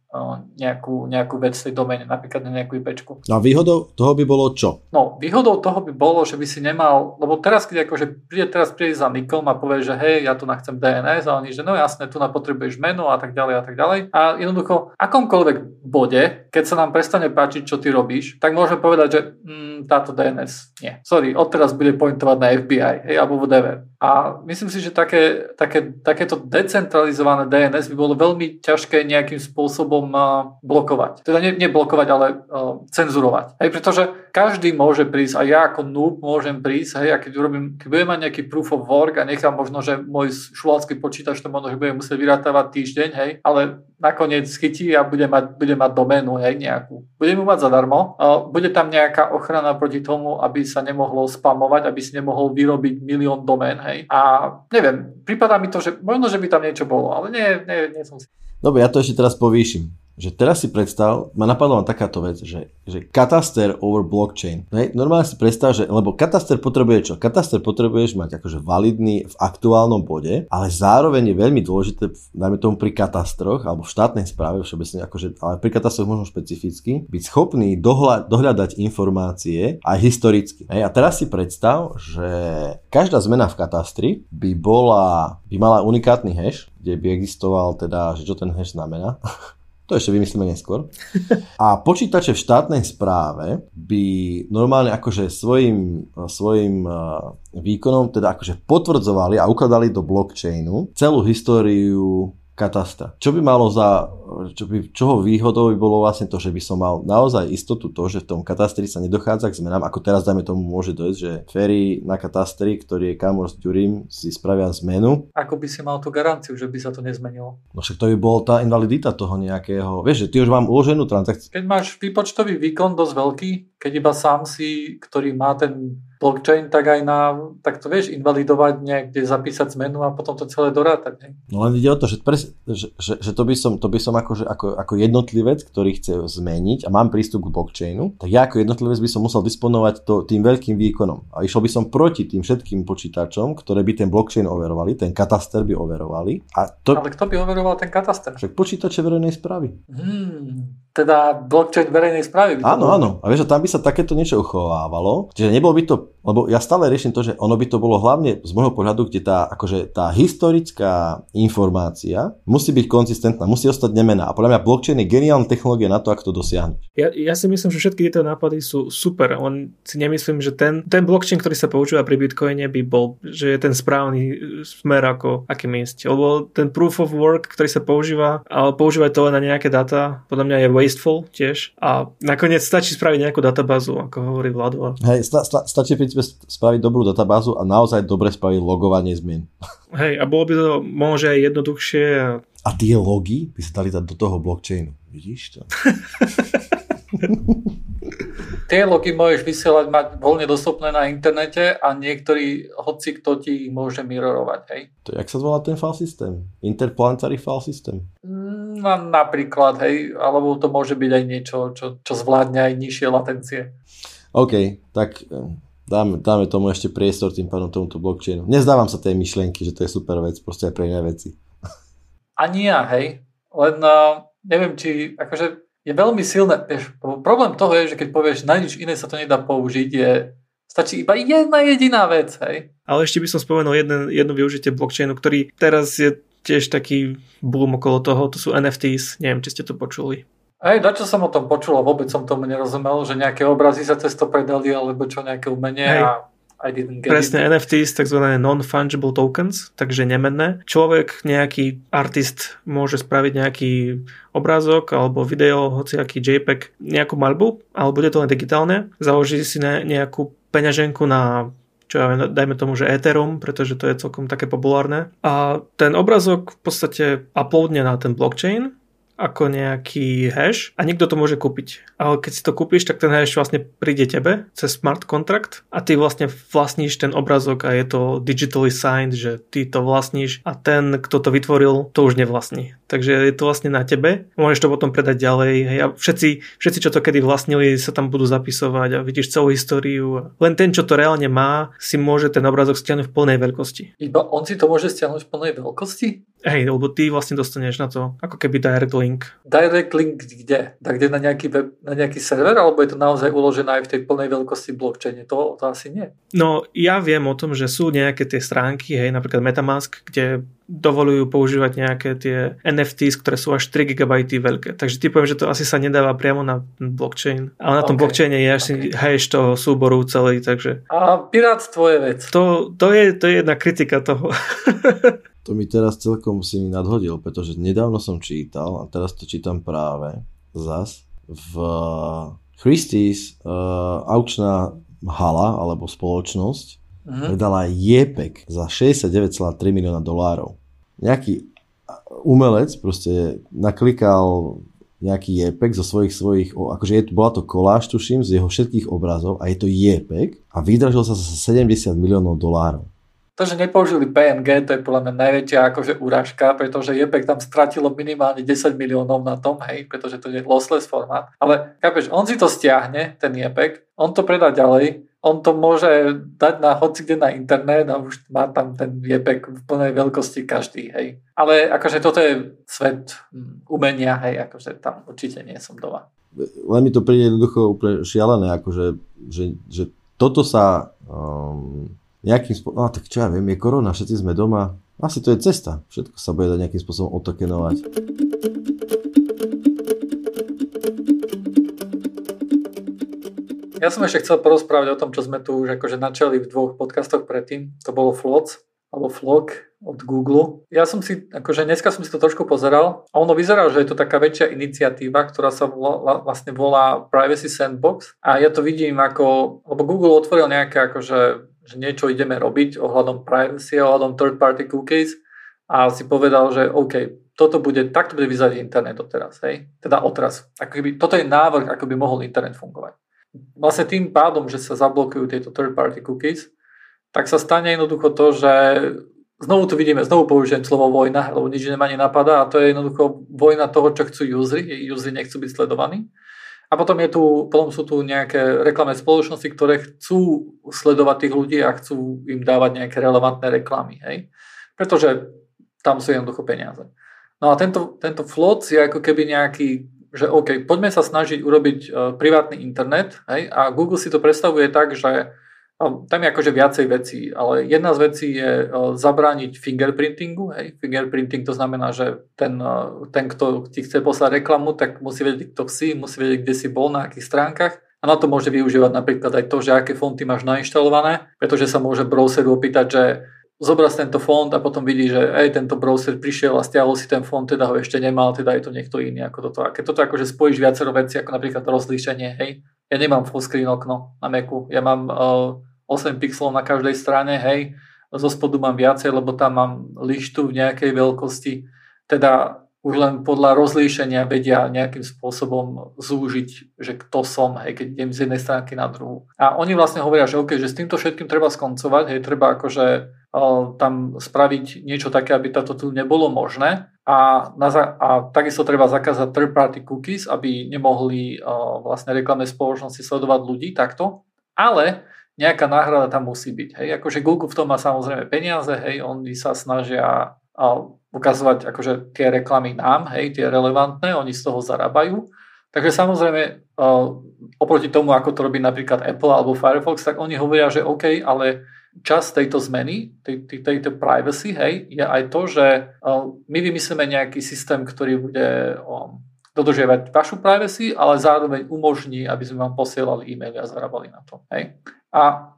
C: nejakú, nejakú vec v tej domene, napríklad na nejakú IP.
D: No a výhodou toho by bolo čo?
C: No, výhodou toho by bolo, že by si nemal, lebo teraz, keď akože príde teraz príde za Nikom a povie, že hej, ja tu nachcem DNS a oni, že no jasné, tu na potrebuješ meno a tak ďalej a tak ďalej. A jednoducho, akomkoľvek bode, keď sa nám prestane páčiť, čo ty robíš, tak môžeme povedať, že mm, táto DNS nie. Sorry, odteraz bude pointovať na FBI, hej, alebo whatever. A myslím si, že také, také, takéto decentralizované DNS by bolo veľmi ťažké nejakým spôsobom spôsobom blokovať. Teda nie, nie blokovať, ale uh, cenzurovať. Hej, pretože každý môže prísť, a ja ako noob môžem prísť, hej, a keď, urobím, keď budem mať nejaký proof of work a nechám možno, že môj šulácky počítač to možno, že budem musieť vyrátavať týždeň, hej, ale nakoniec chytí a bude mať, bude mať doménu hej, nejakú. Bude mu mať zadarmo. Bude tam nejaká ochrana proti tomu, aby sa nemohlo spamovať, aby si nemohol vyrobiť milión domén. Hej. A neviem, prípada mi to, že možno, že by tam niečo bolo, ale nie, nie, nie som si.
D: Dobre, ja to ešte teraz povýšim že teraz si predstav, ma napadla takáto vec, že, že kataster over blockchain. Hej, normálne si predstav, že, lebo kataster potrebuje čo? Kataster potrebuješ mať akože validný v aktuálnom bode, ale zároveň je veľmi dôležité, najmä tomu pri katastroch, alebo v štátnej správe všeobecne, akože, ale pri katastroch možno špecificky, byť schopný dohľa, dohľadať informácie aj historicky. Hej, a teraz si predstav, že každá zmena v katastri by bola, by mala unikátny hash, kde by existoval teda, že čo ten hash znamená. To ešte vymyslíme neskôr. A počítače v štátnej správe by normálne akože svojim, svojim výkonom teda akože potvrdzovali a ukladali do blockchainu celú históriu katastra. Čo by malo za, čo by, čoho výhodou by bolo vlastne to, že by som mal naozaj istotu to, že v tom katastri sa nedochádza k zmenám, ako teraz dajme tomu môže dojsť, že Ferry na katastri, ktorý je kamor s Ďurím, si spravia zmenu.
C: Ako by si mal tú garanciu, že by sa to nezmenilo?
D: No však to by bol tá invalidita toho nejakého. Vieš, že ty už mám uloženú transakciu.
C: Keď máš výpočtový výkon dosť veľký, keď iba sám si, ktorý má ten blockchain, tak aj na, tak to vieš, invalidovať niekde, zapísať zmenu a potom to celé dorátať. Ne?
D: No len ide o to, že, pres, že, že, že to by som, to by som akože, ako, ako jednotlivec, ktorý chce zmeniť a mám prístup k blockchainu, tak ja ako jednotlivec by som musel disponovať to, tým veľkým výkonom. A išiel by som proti tým všetkým počítačom, ktoré by ten blockchain overovali, ten kataster by overovali. A to...
C: Ale kto by overoval ten kataster?
D: Však počítače verejnej správy.
C: Hmm teda blockchain verejnej správy.
D: Áno, áno. A vieš, tam by sa takéto niečo uchovávalo. Čiže nebolo by to, lebo ja stále riešim to, že ono by to bolo hlavne z môjho pohľadu, kde tá, akože tá historická informácia musí byť konzistentná, musí ostať nemená. A podľa mňa blockchain je geniálna technológia na to, ako to dosiahnuť.
B: Ja, ja si myslím, že všetky tieto nápady sú super. Len si nemyslím, že ten, ten blockchain, ktorý sa používa pri Bitcoine, by bol, že je ten správny smer ako aký mieste. Lebo ten proof of work, ktorý sa používa, ale používať to len na nejaké data, podľa mňa je wasteful tiež a nakoniec stačí spraviť nejakú databázu, ako hovorí Vlado.
D: Hej, sta, sta, stačí spraviť dobrú databázu a naozaj dobre spraviť logovanie zmien.
B: Hej, a bolo by to môže aj jednoduchšie. A,
D: a tie logy by sa dali dať do toho blockchainu. Vidíš to?
C: Tie logy môžeš vysielať, mať voľne dostupné na internete a niektorý, hoci kto ti ich môže mirorovať, hej?
D: To jak sa volá ten file systém? Interplanetary file system?
C: Mm, no, napríklad, hej, alebo to môže byť aj niečo, čo, čo zvládne aj nižšie latencie.
D: OK, tak dáme, dáme tomu ešte priestor tým pádom tomuto blockchainu. Nezdávam sa tej myšlienky, že to je super vec, proste aj pre iné veci.
C: Ani ja, hej. Len uh, neviem, či akože je veľmi silné. Vieš, problém toho je, že keď povieš, na nič iné sa to nedá použiť, je, stačí iba jedna jediná vec. Hej.
B: Ale ešte by som spomenul jedno, jedno využitie blockchainu, ktorý teraz je tiež taký boom okolo toho, to sú NFTs, neviem, či ste to počuli.
C: Hej, čo som o tom počul a vôbec som tomu nerozumel, že nejaké obrazy sa cez to predali, alebo čo nejaké umenie. Hej. A I didn't get
B: Presne,
C: it.
B: NFTs, tzv. non-fungible tokens, takže nemenné. Človek, nejaký artist môže spraviť nejaký obrázok alebo video, hociaký JPEG, nejakú malbu, ale bude to len digitálne. Založí si ne, nejakú peňaženku na čo ja viem, dajme tomu, že Ethereum, pretože to je celkom také populárne. A ten obrazok v podstate uploadne na ten blockchain ako nejaký hash a niekto to môže kúpiť. Ale keď si to kúpiš, tak ten hash vlastne príde tebe cez smart contract a ty vlastne vlastníš ten obrazok a je to digitally signed, že ty to vlastníš a ten, kto to vytvoril, to už nevlastní. Takže je to vlastne na tebe. Môžeš to potom predať ďalej. Hej. A všetci, všetci, čo to kedy vlastnili, sa tam budú zapisovať a vidíš celú históriu. Len ten, čo to reálne má, si môže ten obrazok stiahnuť v plnej veľkosti.
C: Iba on si to môže stiahnuť v plnej veľkosti?
B: Hej, lebo ty vlastne dostaneš na to ako keby direct link.
C: Direct link kde? Tak kde na nejaký, web, na nejaký server, alebo je to naozaj uložené aj v tej plnej veľkosti blockchaine? To, to asi nie.
B: No, ja viem o tom, že sú nejaké tie stránky, hej, napríklad Metamask, kde dovolujú používať nejaké tie NFTs, ktoré sú až 3 GB veľké. Takže ty poviem, že to asi sa nedáva priamo na blockchain. Ale na tom
C: Okay.
B: blockchaine je asi
C: Okay.
B: hash toho súboru celý, takže
C: A pirátstvo je vec.
B: to, to, je, to je jedna kritika toho.
D: To mi teraz celkom si mi nadhodil, pretože nedávno som čítal, a teraz to čítam práve zas, v Christie's uh, aukčná hala alebo spoločnosť
C: Mhm.
D: predala JPEG za 69,3 milióna dolárov. Nejaký umelec proste naklikal nejaký JPEG zo svojich svojich, akože je, bola to koláž, tuším, z jeho všetkých obrazov a je to JPEG a vydražil sa za 70 miliónov dolárov.
C: To, že nepoužili PNG, to je podľa mňa najväčšia akože úražka, pretože JPEG tam stratilo minimálne 10 miliónov na tom, hej, pretože to je lossless formát. Ale chápeš, on si to stiahne, ten JPEG, on to predá ďalej, on to môže dať na hoci kde na internet a už má tam ten JPEG v plnej veľkosti každý, hej. Ale akože toto je svet hm, umenia, hej, akože tam určite nie som doma.
D: len mi to príde jednoducho úplne šialené, akože, že, že toto sa um, nejakým spôsobom, no tak čo ja viem, je korona, všetci sme doma, asi to je cesta, všetko sa bude dať nejakým spôsobom otokenovať.
C: Ja som ešte chcel porozprávať o tom, čo sme tu už akože načali v dvoch podcastoch predtým. To bolo Flots, alebo Flog od Google. Ja som si, akože dneska som si to trošku pozeral a ono vyzerá, že je to taká väčšia iniciatíva, ktorá sa volá, vlastne volá Privacy Sandbox a ja to vidím ako, lebo Google otvoril nejaké akože, že niečo ideme robiť ohľadom privacy, ohľadom third party cookies a si povedal, že OK, toto bude, takto bude vyzerať internet odteraz, hej? Teda odteraz. Ako toto je návrh, ako by mohol internet fungovať vlastne tým pádom, že sa zablokujú tieto third party cookies, tak sa stane jednoducho to, že znovu tu vidíme, znovu použijem slovo vojna, lebo nič nemá nenapadá a to je jednoducho vojna toho, čo chcú usery, usery nechcú byť sledovaní. A potom, je tu, potom sú tu nejaké reklamné spoločnosti, ktoré chcú sledovať tých ľudí a chcú im dávať nejaké relevantné reklamy. Hej? Pretože tam sú jednoducho peniaze. No a tento, tento flot je ako keby nejaký že OK, poďme sa snažiť urobiť uh, privátny internet hej, a Google si to predstavuje tak, že tam je akože viacej vecí, ale jedna z vecí je uh, zabrániť fingerprintingu. Hej. Fingerprinting to znamená, že ten, uh, ten, kto ti chce poslať reklamu, tak musí vedieť, kto si, musí vedieť, kde si bol, na akých stránkach. A na to môže využívať napríklad aj to, že aké fonty máš nainštalované, pretože sa môže browseru opýtať, že zobraz tento fond a potom vidí, že aj tento browser prišiel a stiahol si ten fond, teda ho ešte nemal, teda je to niekto iný ako toto. A keď toto akože spojíš viacero veci, ako napríklad rozlíšenie, hej, ja nemám full screen okno na Macu, ja mám uh, 8 pixelov na každej strane, hej, zo spodu mám viacej, lebo tam mám lištu v nejakej veľkosti, teda už len podľa rozlíšenia vedia nejakým spôsobom zúžiť, že kto som, hej, keď idem z jednej stránky na druhú. A oni vlastne hovoria, že OK, že s týmto všetkým treba skoncovať, hej, treba akože uh, tam spraviť niečo také, aby toto tu nebolo možné. A, na, a takisto treba zakázať third party cookies, aby nemohli uh, vlastne reklamné spoločnosti sledovať ľudí takto. Ale nejaká náhrada tam musí byť. Hej. Akože Google v tom má samozrejme peniaze, hej, oni sa snažia ukazovať akože tie reklamy nám, hej, tie relevantné, oni z toho zarábajú. Takže samozrejme, oproti tomu, ako to robí napríklad Apple alebo Firefox, tak oni hovoria, že OK, ale čas tejto zmeny, tej, tej, tejto privacy, hej, je aj to, že my vymyslíme nejaký systém, ktorý bude dodržiavať vašu privacy, ale zároveň umožní, aby sme vám posielali e-maily a zarábali na to. Hej. A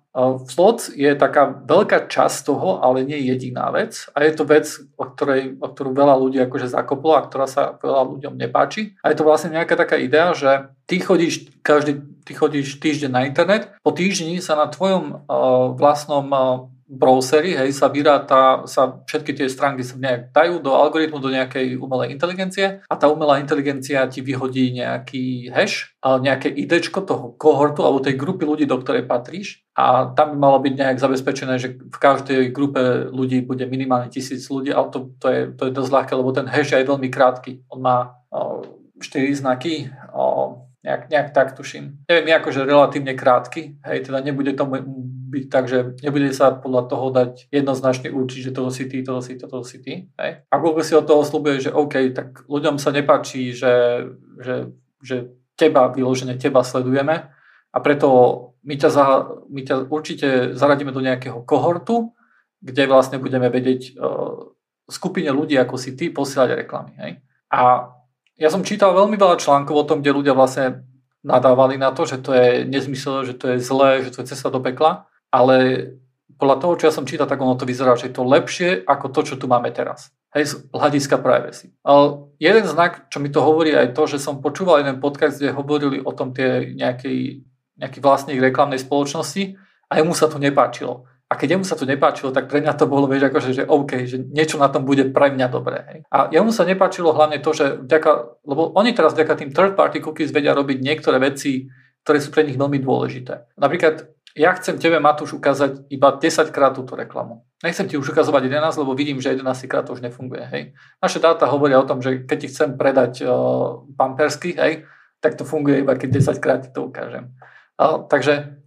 C: Floc je taká veľká časť toho, ale nie jediná vec. A je to vec, o, ktorej, o ktorú veľa ľudí akože zakoplo a ktorá sa veľa ľuďom nepáči. A je to vlastne nejaká taká idea, že ty chodíš, každý, ty chodíš týždeň na internet, po týždni sa na tvojom uh, vlastnom uh, browseri, hej, sa vyráta, sa všetky tie stránky sa nejak dajú do algoritmu, do nejakej umelej inteligencie a tá umelá inteligencia ti vyhodí nejaký hash, nejaké ID toho kohortu alebo tej grupy ľudí, do ktorej patríš a tam by malo byť nejak zabezpečené, že v každej grupe ľudí bude minimálne tisíc ľudí, ale to, to, je, to je dosť ľahké, lebo ten hash je veľmi krátky. On má 4 znaky, nejak, nejak tak tuším. Neviem, akože relatívne krátky, hej, teda nebude to byť tak, nebude sa podľa toho dať jednoznačne určiť, že toto si ty, toto si, toto si ty. Hej. A Google si od toho slúbuje, že OK, tak ľuďom sa nepáči, že, že, že teba, vyložene teba sledujeme a preto my ťa, za, my ťa určite zaradíme do nejakého kohortu, kde vlastne budeme vedieť uh, skupine ľudí, ako si ty, posielať reklamy. Hej. A ja som čítal veľmi veľa článkov o tom, kde ľudia vlastne nadávali na to, že to je nezmysel, že to je zlé, že to je cesta do pekla, ale podľa toho, čo ja som čítal, tak ono to vyzerá, že je to lepšie ako to, čo tu máme teraz. Hej, z hľadiska privacy. Ale jeden znak, čo mi to hovorí, aj to, že som počúval jeden podcast, kde hovorili o tom tie nejakej, nejaký vlastník reklamnej spoločnosti a jemu sa to nepáčilo. A keď jemu sa to nepáčilo, tak pre mňa to bolo, vieš, akože, že OK, že niečo na tom bude pre mňa dobré. Hej. A jemu sa nepáčilo hlavne to, že vďaka, lebo oni teraz vďaka tým third party cookies vedia robiť niektoré veci, ktoré sú pre nich veľmi dôležité. Napríklad ja chcem tebe, Matúš, ukázať iba 10 krát túto reklamu. Nechcem ti už ukazovať 11, lebo vidím, že 11 krát to už nefunguje. Hej. Naše dáta hovoria o tom, že keď ti chcem predať uh, pampersky, hej, tak to funguje iba keď 10 krát ti to ukážem. Uh, takže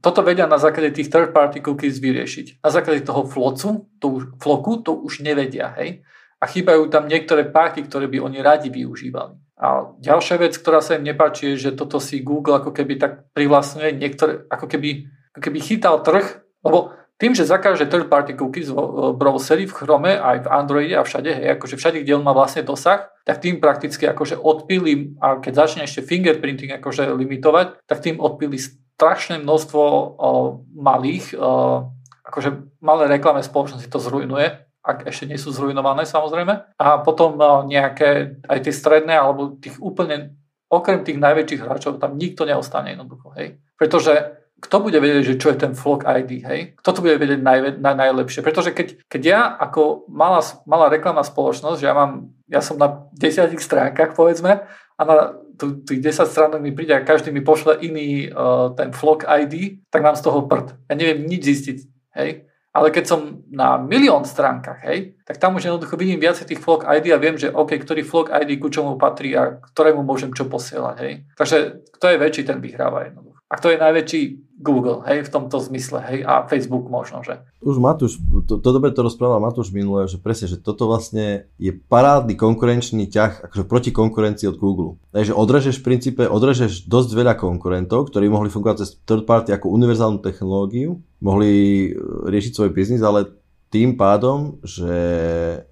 C: toto vedia na základe tých third party cookies vyriešiť. Na základe toho flocu, to už, floku, to už nevedia, hej. A chýbajú tam niektoré páky, ktoré by oni radi využívali. A ďalšia vec, ktorá sa im nepáči, je, že toto si Google ako keby tak privlastňuje niektoré, ako keby, ako keby chytal trh, lebo tým, že zakáže third party cookies v browseri, v Chrome, aj v Androide a všade, hej, akože všade, kde on má vlastne dosah, tak tým prakticky akože odpíli, a keď začne ešte fingerprinting akože limitovať, tak tým odpíli strašné množstvo uh, malých, uh, akože malé reklamné spoločnosti to zrujnuje, ak ešte nie sú zrujnované samozrejme. A potom uh, nejaké aj tie stredné, alebo tých úplne, okrem tých najväčších hráčov, tam nikto neostane jednoducho. Hej. Pretože kto bude vedieť, že čo je ten Flock ID, hej? Kto to bude vedieť naj, naj, najlepšie? Pretože keď, keď ja ako malá, malá reklamná spoločnosť, že ja, mám, ja som na desiatich stránkach, povedzme, a na tých 10 stránok mi príde a každý mi pošle iný uh, ten Flock ID, tak mám z toho prd. Ja neviem nič zistiť, hej? Ale keď som na milión stránkach, hej, tak tam už jednoducho vidím viacej tých Flock ID a viem, že OK, ktorý Flock ID ku čomu patrí a ktorému môžem čo posielať, hej. Takže kto je väčší, ten vyhráva jednoducho. A kto je najväčší Google, hej, v tomto zmysle, hej, a Facebook možno, že.
D: Už Matúš, to, to dobre to rozprával Matúš minule, že presne, že toto vlastne je parádny konkurenčný ťah, akože proti konkurencii od Google. Takže odrežeš v princípe, odrežeš dosť veľa konkurentov, ktorí mohli fungovať cez third party ako univerzálnu technológiu, mohli e, riešiť svoj biznis, ale tým pádom, že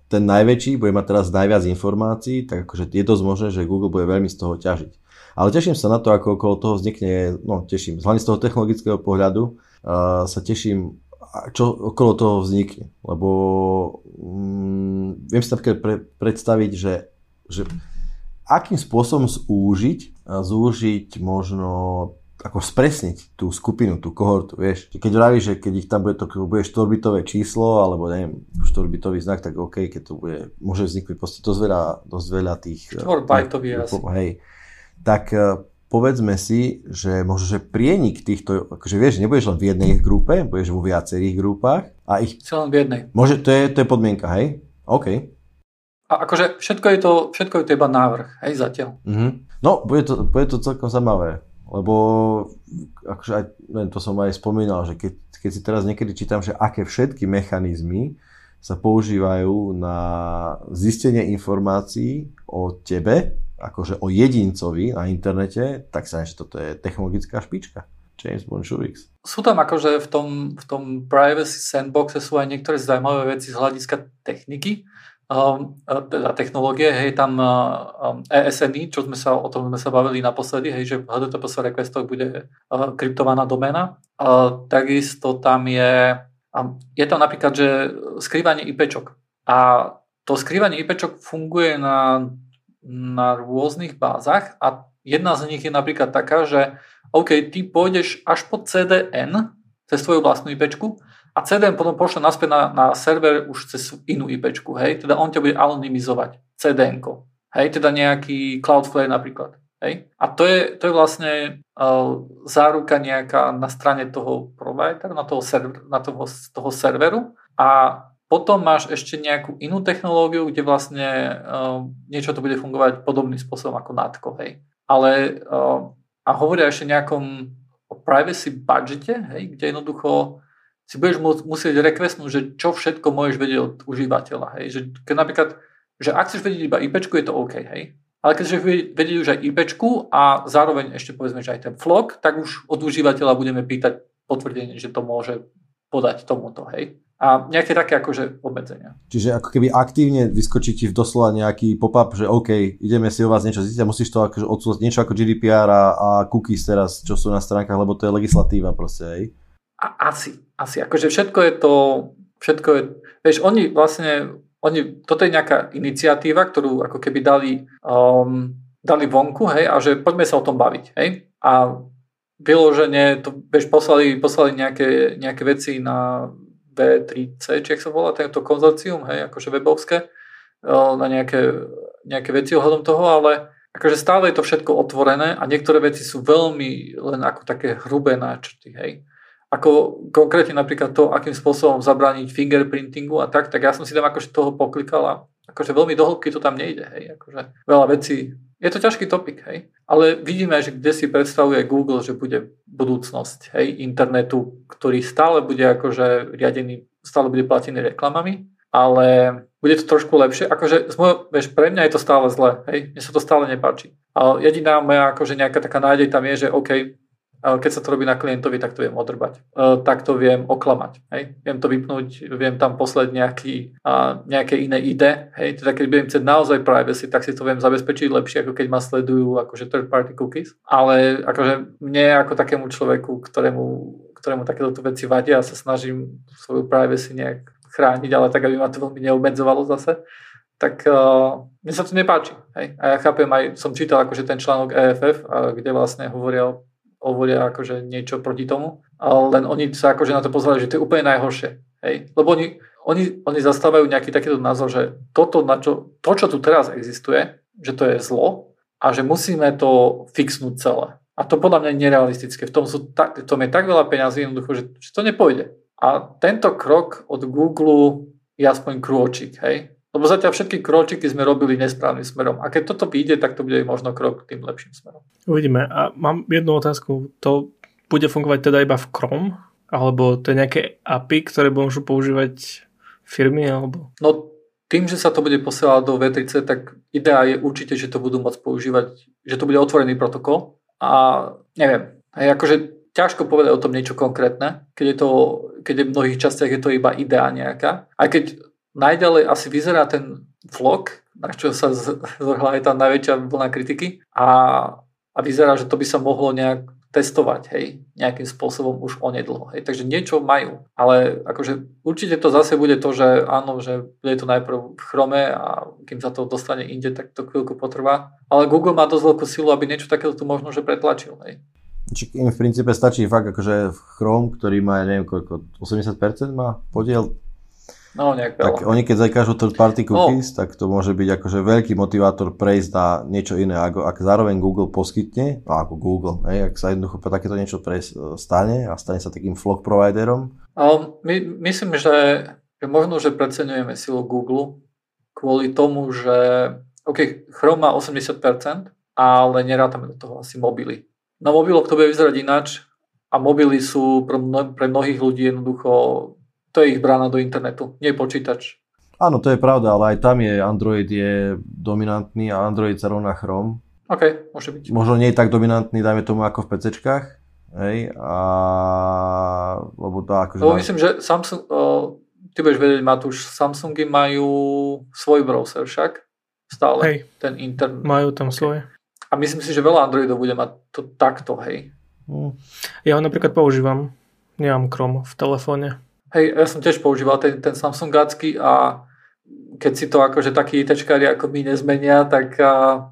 D: ten najväčší bude mať teraz najviac informácií, tak akože je dosť možné, že Google bude veľmi z toho ťažiť. Ale teším sa na to, ako okolo toho vznikne, no teším, hlavne z toho technologického pohľadu uh, sa teším, čo okolo toho vznikne. Lebo um, viem si napríklad pre, predstaviť, že, že akým spôsobom zúžiť, zúžiť možno ako spresniť tú skupinu, tú kohortu, vieš. Keď vravíš, že keď ich tam bude to bude štorbitové číslo, alebo neviem, štorbitový znak, tak OK, keď to bude, môže vzniknúť proste dosť veľa, dosť veľa tých...
C: Štorbajtový asi.
D: Hej, tak e, povedzme si, že možno, že prienik týchto, akože vieš, nebudeš len v jednej grupe, budeš vo viacerých grupách a ich...
C: Len v jednej.
D: Môže, to je, to je podmienka, hej? OK.
C: A akože všetko je to, všetko je to iba návrh, hej, zatiaľ.
D: Mm-hmm. No, bude to, bude to celkom zaujímavé, lebo akože aj, neviem, to som aj spomínal, že keď, keď si teraz niekedy čítam, že aké všetky mechanizmy sa používajú na zistenie informácií o tebe, akože o jedincovi na internete, tak sa že toto je technologická špička. James Bonšuvix.
C: Sú tam akože v tom, v tom privacy sandboxe sú aj niektoré zaujímavé veci z hľadiska techniky. um, teda technológie, hej, tam um, ESNI, čo sme sa, o tom sme sa bavili naposledy, hej, že v HTTPS requestoch bude uh, kryptovaná domena. Uh, takisto tam je, um, je tam napríklad, že skrývanie IPčok. A to skrývanie IPčok funguje na, na rôznych bázach a jedna z nich je napríklad taká, že OK, ty pôjdeš až po CDN cez svoju vlastnú IPčku a CDN potom pošle naspäť na, na server už cez inú IP, hej, teda on ťa bude anonymizovať CDN, hej, teda nejaký Cloudflare napríklad, hej. A to je, to je vlastne uh, záruka nejaká na strane toho providera, na toho, server, na toho, toho serveru a potom máš ešte nejakú inú technológiu, kde vlastne uh, niečo to bude fungovať podobným spôsobom ako NATCO, hej. Ale uh, a hovoria ešte nejakom o privacy budgete, hej, kde jednoducho si budeš musieť requestnúť, že čo všetko môžeš vedieť od užívateľa. Hej? Že keď napríklad, že ak chceš vedieť iba IP, je to OK, hej? Ale keď chceš vedieť už aj IP a zároveň ešte povedzme, že aj ten flog, tak už od užívateľa budeme pýtať potvrdenie, že to môže podať tomuto, hej? A nejaké také akože obmedzenia.
D: Čiže ako keby aktívne vyskočí ti v doslova nejaký pop-up, že OK, ideme si o vás niečo zistiť a musíš to akože odsúhlasiť niečo ako GDPR a, a cookies teraz, čo sú na stránkach, lebo to je legislatíva proste, hej?
C: A, asi, asi. Akože všetko je to, všetko je, vieš, oni vlastne, oni, toto je nejaká iniciatíva, ktorú ako keby dali, um, dali vonku, hej, a že poďme sa o tom baviť, hej. A vyloženie, to, vieš, poslali, poslali nejaké, nejaké veci na V3C, či ak sa volá tento konzorcium, hej, akože webovské, na nejaké, nejaké veci ohľadom toho, ale akože stále je to všetko otvorené a niektoré veci sú veľmi len ako také hrubé náčrty, hej ako konkrétne napríklad to, akým spôsobom zabrániť fingerprintingu a tak, tak ja som si tam akože toho poklikal a akože veľmi dohlbky to tam nejde, hej, akože veľa vecí. Je to ťažký topik, hej, ale vidíme, že kde si predstavuje Google, že bude budúcnosť, hej, internetu, ktorý stále bude akože riadený, stále bude platený reklamami, ale bude to trošku lepšie. Akože, môjho, vieš, pre mňa je to stále zle, hej, mne sa to stále nepáči. Ale jediná moja akože nejaká taká nádej tam je, že OK, keď sa to robí na klientovi, tak to viem odrbať. Tak to viem oklamať. Hej? Viem to vypnúť, viem tam poslať nejaký, nejaké iné ide. Hej? Teda keď budem chcieť naozaj privacy, tak si to viem zabezpečiť lepšie, ako keď ma sledujú akože third party cookies. Ale akože mne ako takému človeku, ktorému, ktorému takéto veci vadia a sa snažím svoju privacy nejak chrániť, ale tak, aby ma to veľmi neobmedzovalo zase, tak uh, mne sa to nepáči. Hej? A ja chápem aj, som čítal akože ten článok EFF, uh, kde vlastne hovoril hovoria akože niečo proti tomu, ale len oni sa akože na to pozerali, že to je úplne najhoršie. Hej? Lebo oni, oni, oni zastávajú nejaký takýto názor, že toto, na čo, to, čo tu teraz existuje, že to je zlo a že musíme to fixnúť celé. A to podľa mňa je nerealistické. V tom, sú tak, v tom je tak veľa peňazí jednoducho, že, že to nepôjde. A tento krok od Google je aspoň krôčik, hej? Lebo zatiaľ všetky kročiky sme robili nesprávnym smerom. A keď toto vyjde, tak to bude možno krok tým lepším smerom.
B: Uvidíme. A mám jednu otázku. To bude fungovať teda iba v Chrome? Alebo to je nejaké API, ktoré môžu používať firmy? Alebo...
C: No tým, že sa to bude posielať do V3C, tak idea je určite, že to budú môcť používať, že to bude otvorený protokol. A neviem, aj akože ťažko povedať o tom niečo konkrétne, keď je to, keď je v mnohých častiach je to iba idea nejaká. Aj keď najďalej asi vyzerá ten vlog, na čo sa zvrhla aj tá najväčšia vlna kritiky. A, a vyzerá, že to by sa mohlo nejak testovať, hej, nejakým spôsobom už onedlho, hej, takže niečo majú, ale akože určite to zase bude to, že áno, že bude to najprv v Chrome a kým sa to dostane inde, tak to chvíľku potrvá, ale Google má dosť veľkú silu, aby niečo takéto tu možno, že pretlačil, hej.
D: Či im v princípe stačí fakt akože Chrome, ktorý má, neviem koľko, 80% má podiel
C: No, nejak
D: tak oni keď zakážu third party cookies, no. tak to môže byť akože veľký motivátor prejsť na niečo iné. Ak, ak zároveň Google poskytne, no ako Google, hej, ak sa jednoducho takéto niečo prejsť, e, stane a stane sa takým flock providerom?
C: Um, my, myslím, že možno, že preceňujeme silu Google kvôli tomu, že OK, Chrome má 80%, ale nerátame do toho asi mobily. Na mobiloch to bude vyzerať ináč a mobily sú pre, mno, pre mnohých ľudí jednoducho to je ich brána do internetu, nie počítač.
D: Áno, to je pravda, ale aj tam je Android je dominantný a Android sa rovná Chrome.
C: OK, môže byť.
D: Možno nie je tak dominantný, dajme tomu, ako v PCčkách. Hej, a... Lebo to akože...
C: Lebo myslím, že Samsung, uh, ty budeš vedieť, Matúš, Samsungy majú svoj browser však, stále,
B: Hej.
C: ten intern.
B: Majú tam svoje.
C: A myslím si, že veľa Androidov bude mať to takto, hej.
D: Hm.
B: Ja ho napríklad používam. Nemám Chrome v telefóne.
C: Hej, ja som tiež používal ten, ten Samsung Gatsky a keď si to akože takí ITčkári ako my nezmenia, tak a,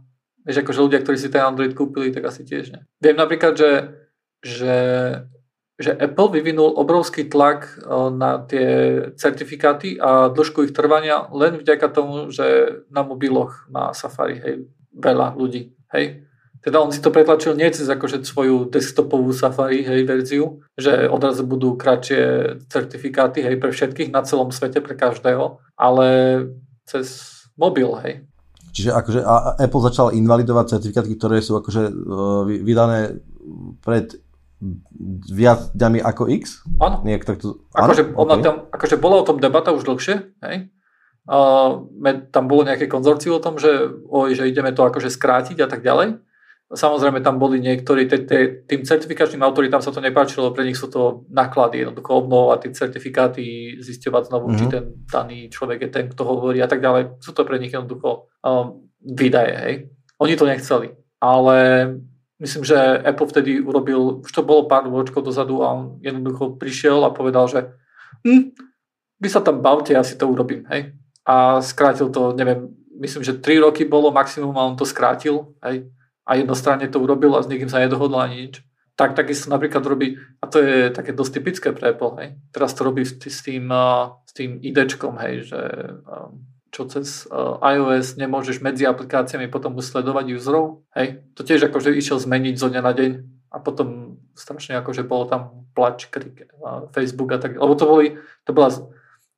C: vieš, akože ľudia, ktorí si ten Android kúpili, tak asi tiež ne. Viem napríklad, že, že, že Apple vyvinul obrovský tlak e, na tie certifikáty a dĺžku ich trvania len vďaka tomu, že na mobiloch má Safari, hej, veľa ľudí, hej. Teda on si to pretlačil nie cez akože svoju desktopovú Safari hej, verziu, že odrazu budú kratšie certifikáty hej, pre všetkých na celom svete, pre každého, ale cez mobil, hej.
D: Čiže akože Apple začal invalidovať certifikáty, ktoré sú akože vy- vydané pred viac dňami ako X?
C: Áno.
D: Nie, tak to...
C: Akože,
D: áno?
C: ona
D: OK.
C: tam, akože bola o tom debata už dlhšie, hej. Uh, tam bolo nejaké konzorciu o tom, že, oj, že ideme to akože skrátiť a tak ďalej. Samozrejme tam boli niektorí, te, te, tým certifikačným autoritám sa to nepáčilo, pre nich sú to náklady, jednoducho obnovovať tie certifikáty, zisťovať znovu, mm-hmm. či
D: Mhm.
C: ten daný človek je ten, kto hovorí a tak ďalej. Sú to pre nich jednoducho um, výdaje, hej. Oni to nechceli, ale myslím, že Apple vtedy urobil, už to bolo pár ročkov dozadu a on jednoducho prišiel a povedal, že hm, vy sa tam bavte, ja si to urobím, hej. A skrátil to, neviem, myslím, že 3 roky bolo maximum a on to skrátil, hej a jednostranne to urobil a s nikým sa nedohodol ani nič. Tak takisto napríklad robí, a to je také dosť typické pre Apple, hej. Teraz to robí s tým, s tým IDčkom, hej, že um, čo cez uh, iOS nemôžeš medzi aplikáciami potom už sledovať userov, hej. To tiež akože išiel zmeniť zo dňa na deň a potom strašne akože bolo tam plač, krik, uh, Facebook a tak, lebo to boli, to bola,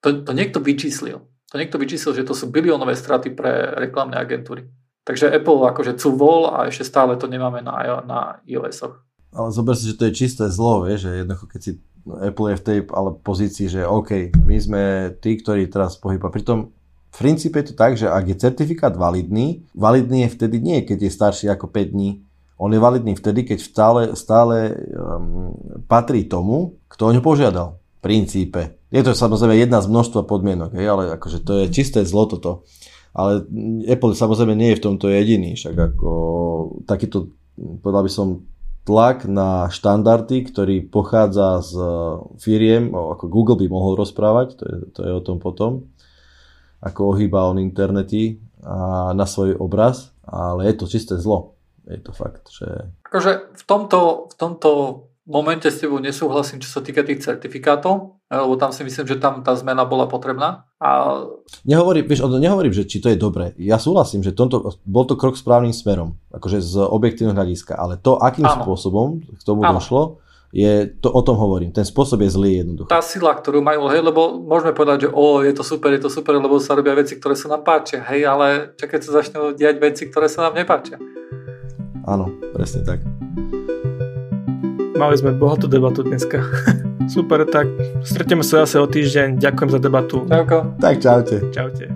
C: to, to niekto vyčíslil. To niekto vyčíslil, že to sú biliónové straty pre reklamné agentúry. Takže Apple akože cuvol a ešte stále to nemáme na, na iOS-och.
D: Ale zober si, že to je čisté zlo, vieš, že jednoducho keď si Apple je v tej ale pozícii, že OK, my sme tí, ktorí teraz pohyba. Pritom v princípe je to tak, že ak je certifikát validný, validný je vtedy nie, keď je starší ako 5 dní. On je validný vtedy, keď stále, stále um, patrí tomu, kto o ňu požiadal. V princípe. Je to samozrejme jedna z množstva podmienok, hej, ale akože to je čisté zlo toto. Ale Apple samozrejme nie je v tomto jediný, však ako takýto, povedal by som, tlak na štandardy, ktorý pochádza z firiem, ako Google by mohol rozprávať, to je, to je o tom potom, ako ohýba on internety a na svoj obraz, ale je to čisté zlo. Je to fakt, že...
C: Akože v tomto, v tomto momente s tebou nesúhlasím, čo sa týka tých certifikátov, lebo tam si myslím, že tam tá zmena bola potrebná. A...
D: Nehovorím, vieš, nehovorím, že či to je dobré. Ja súhlasím, že tomto, bol to krok správnym smerom, akože z objektívneho hľadiska, ale to, akým
C: Áno.
D: spôsobom k tomu
C: Áno.
D: došlo, je, to o tom hovorím. Ten spôsob je zlý jednoducho.
C: Tá sila, ktorú majú, hej, lebo môžeme povedať, že o, je to super, je to super, lebo sa robia veci, ktoré sa nám páčia, hej, ale keď sa začnú diať veci, ktoré sa nám nepáčia.
D: Áno, presne tak.
B: Mali sme bohatú debatu dneska. Super, tak stretneme sa zase o týždeň. Ďakujem za debatu.
C: Čauko.
D: Tak čaute.
B: Čaute.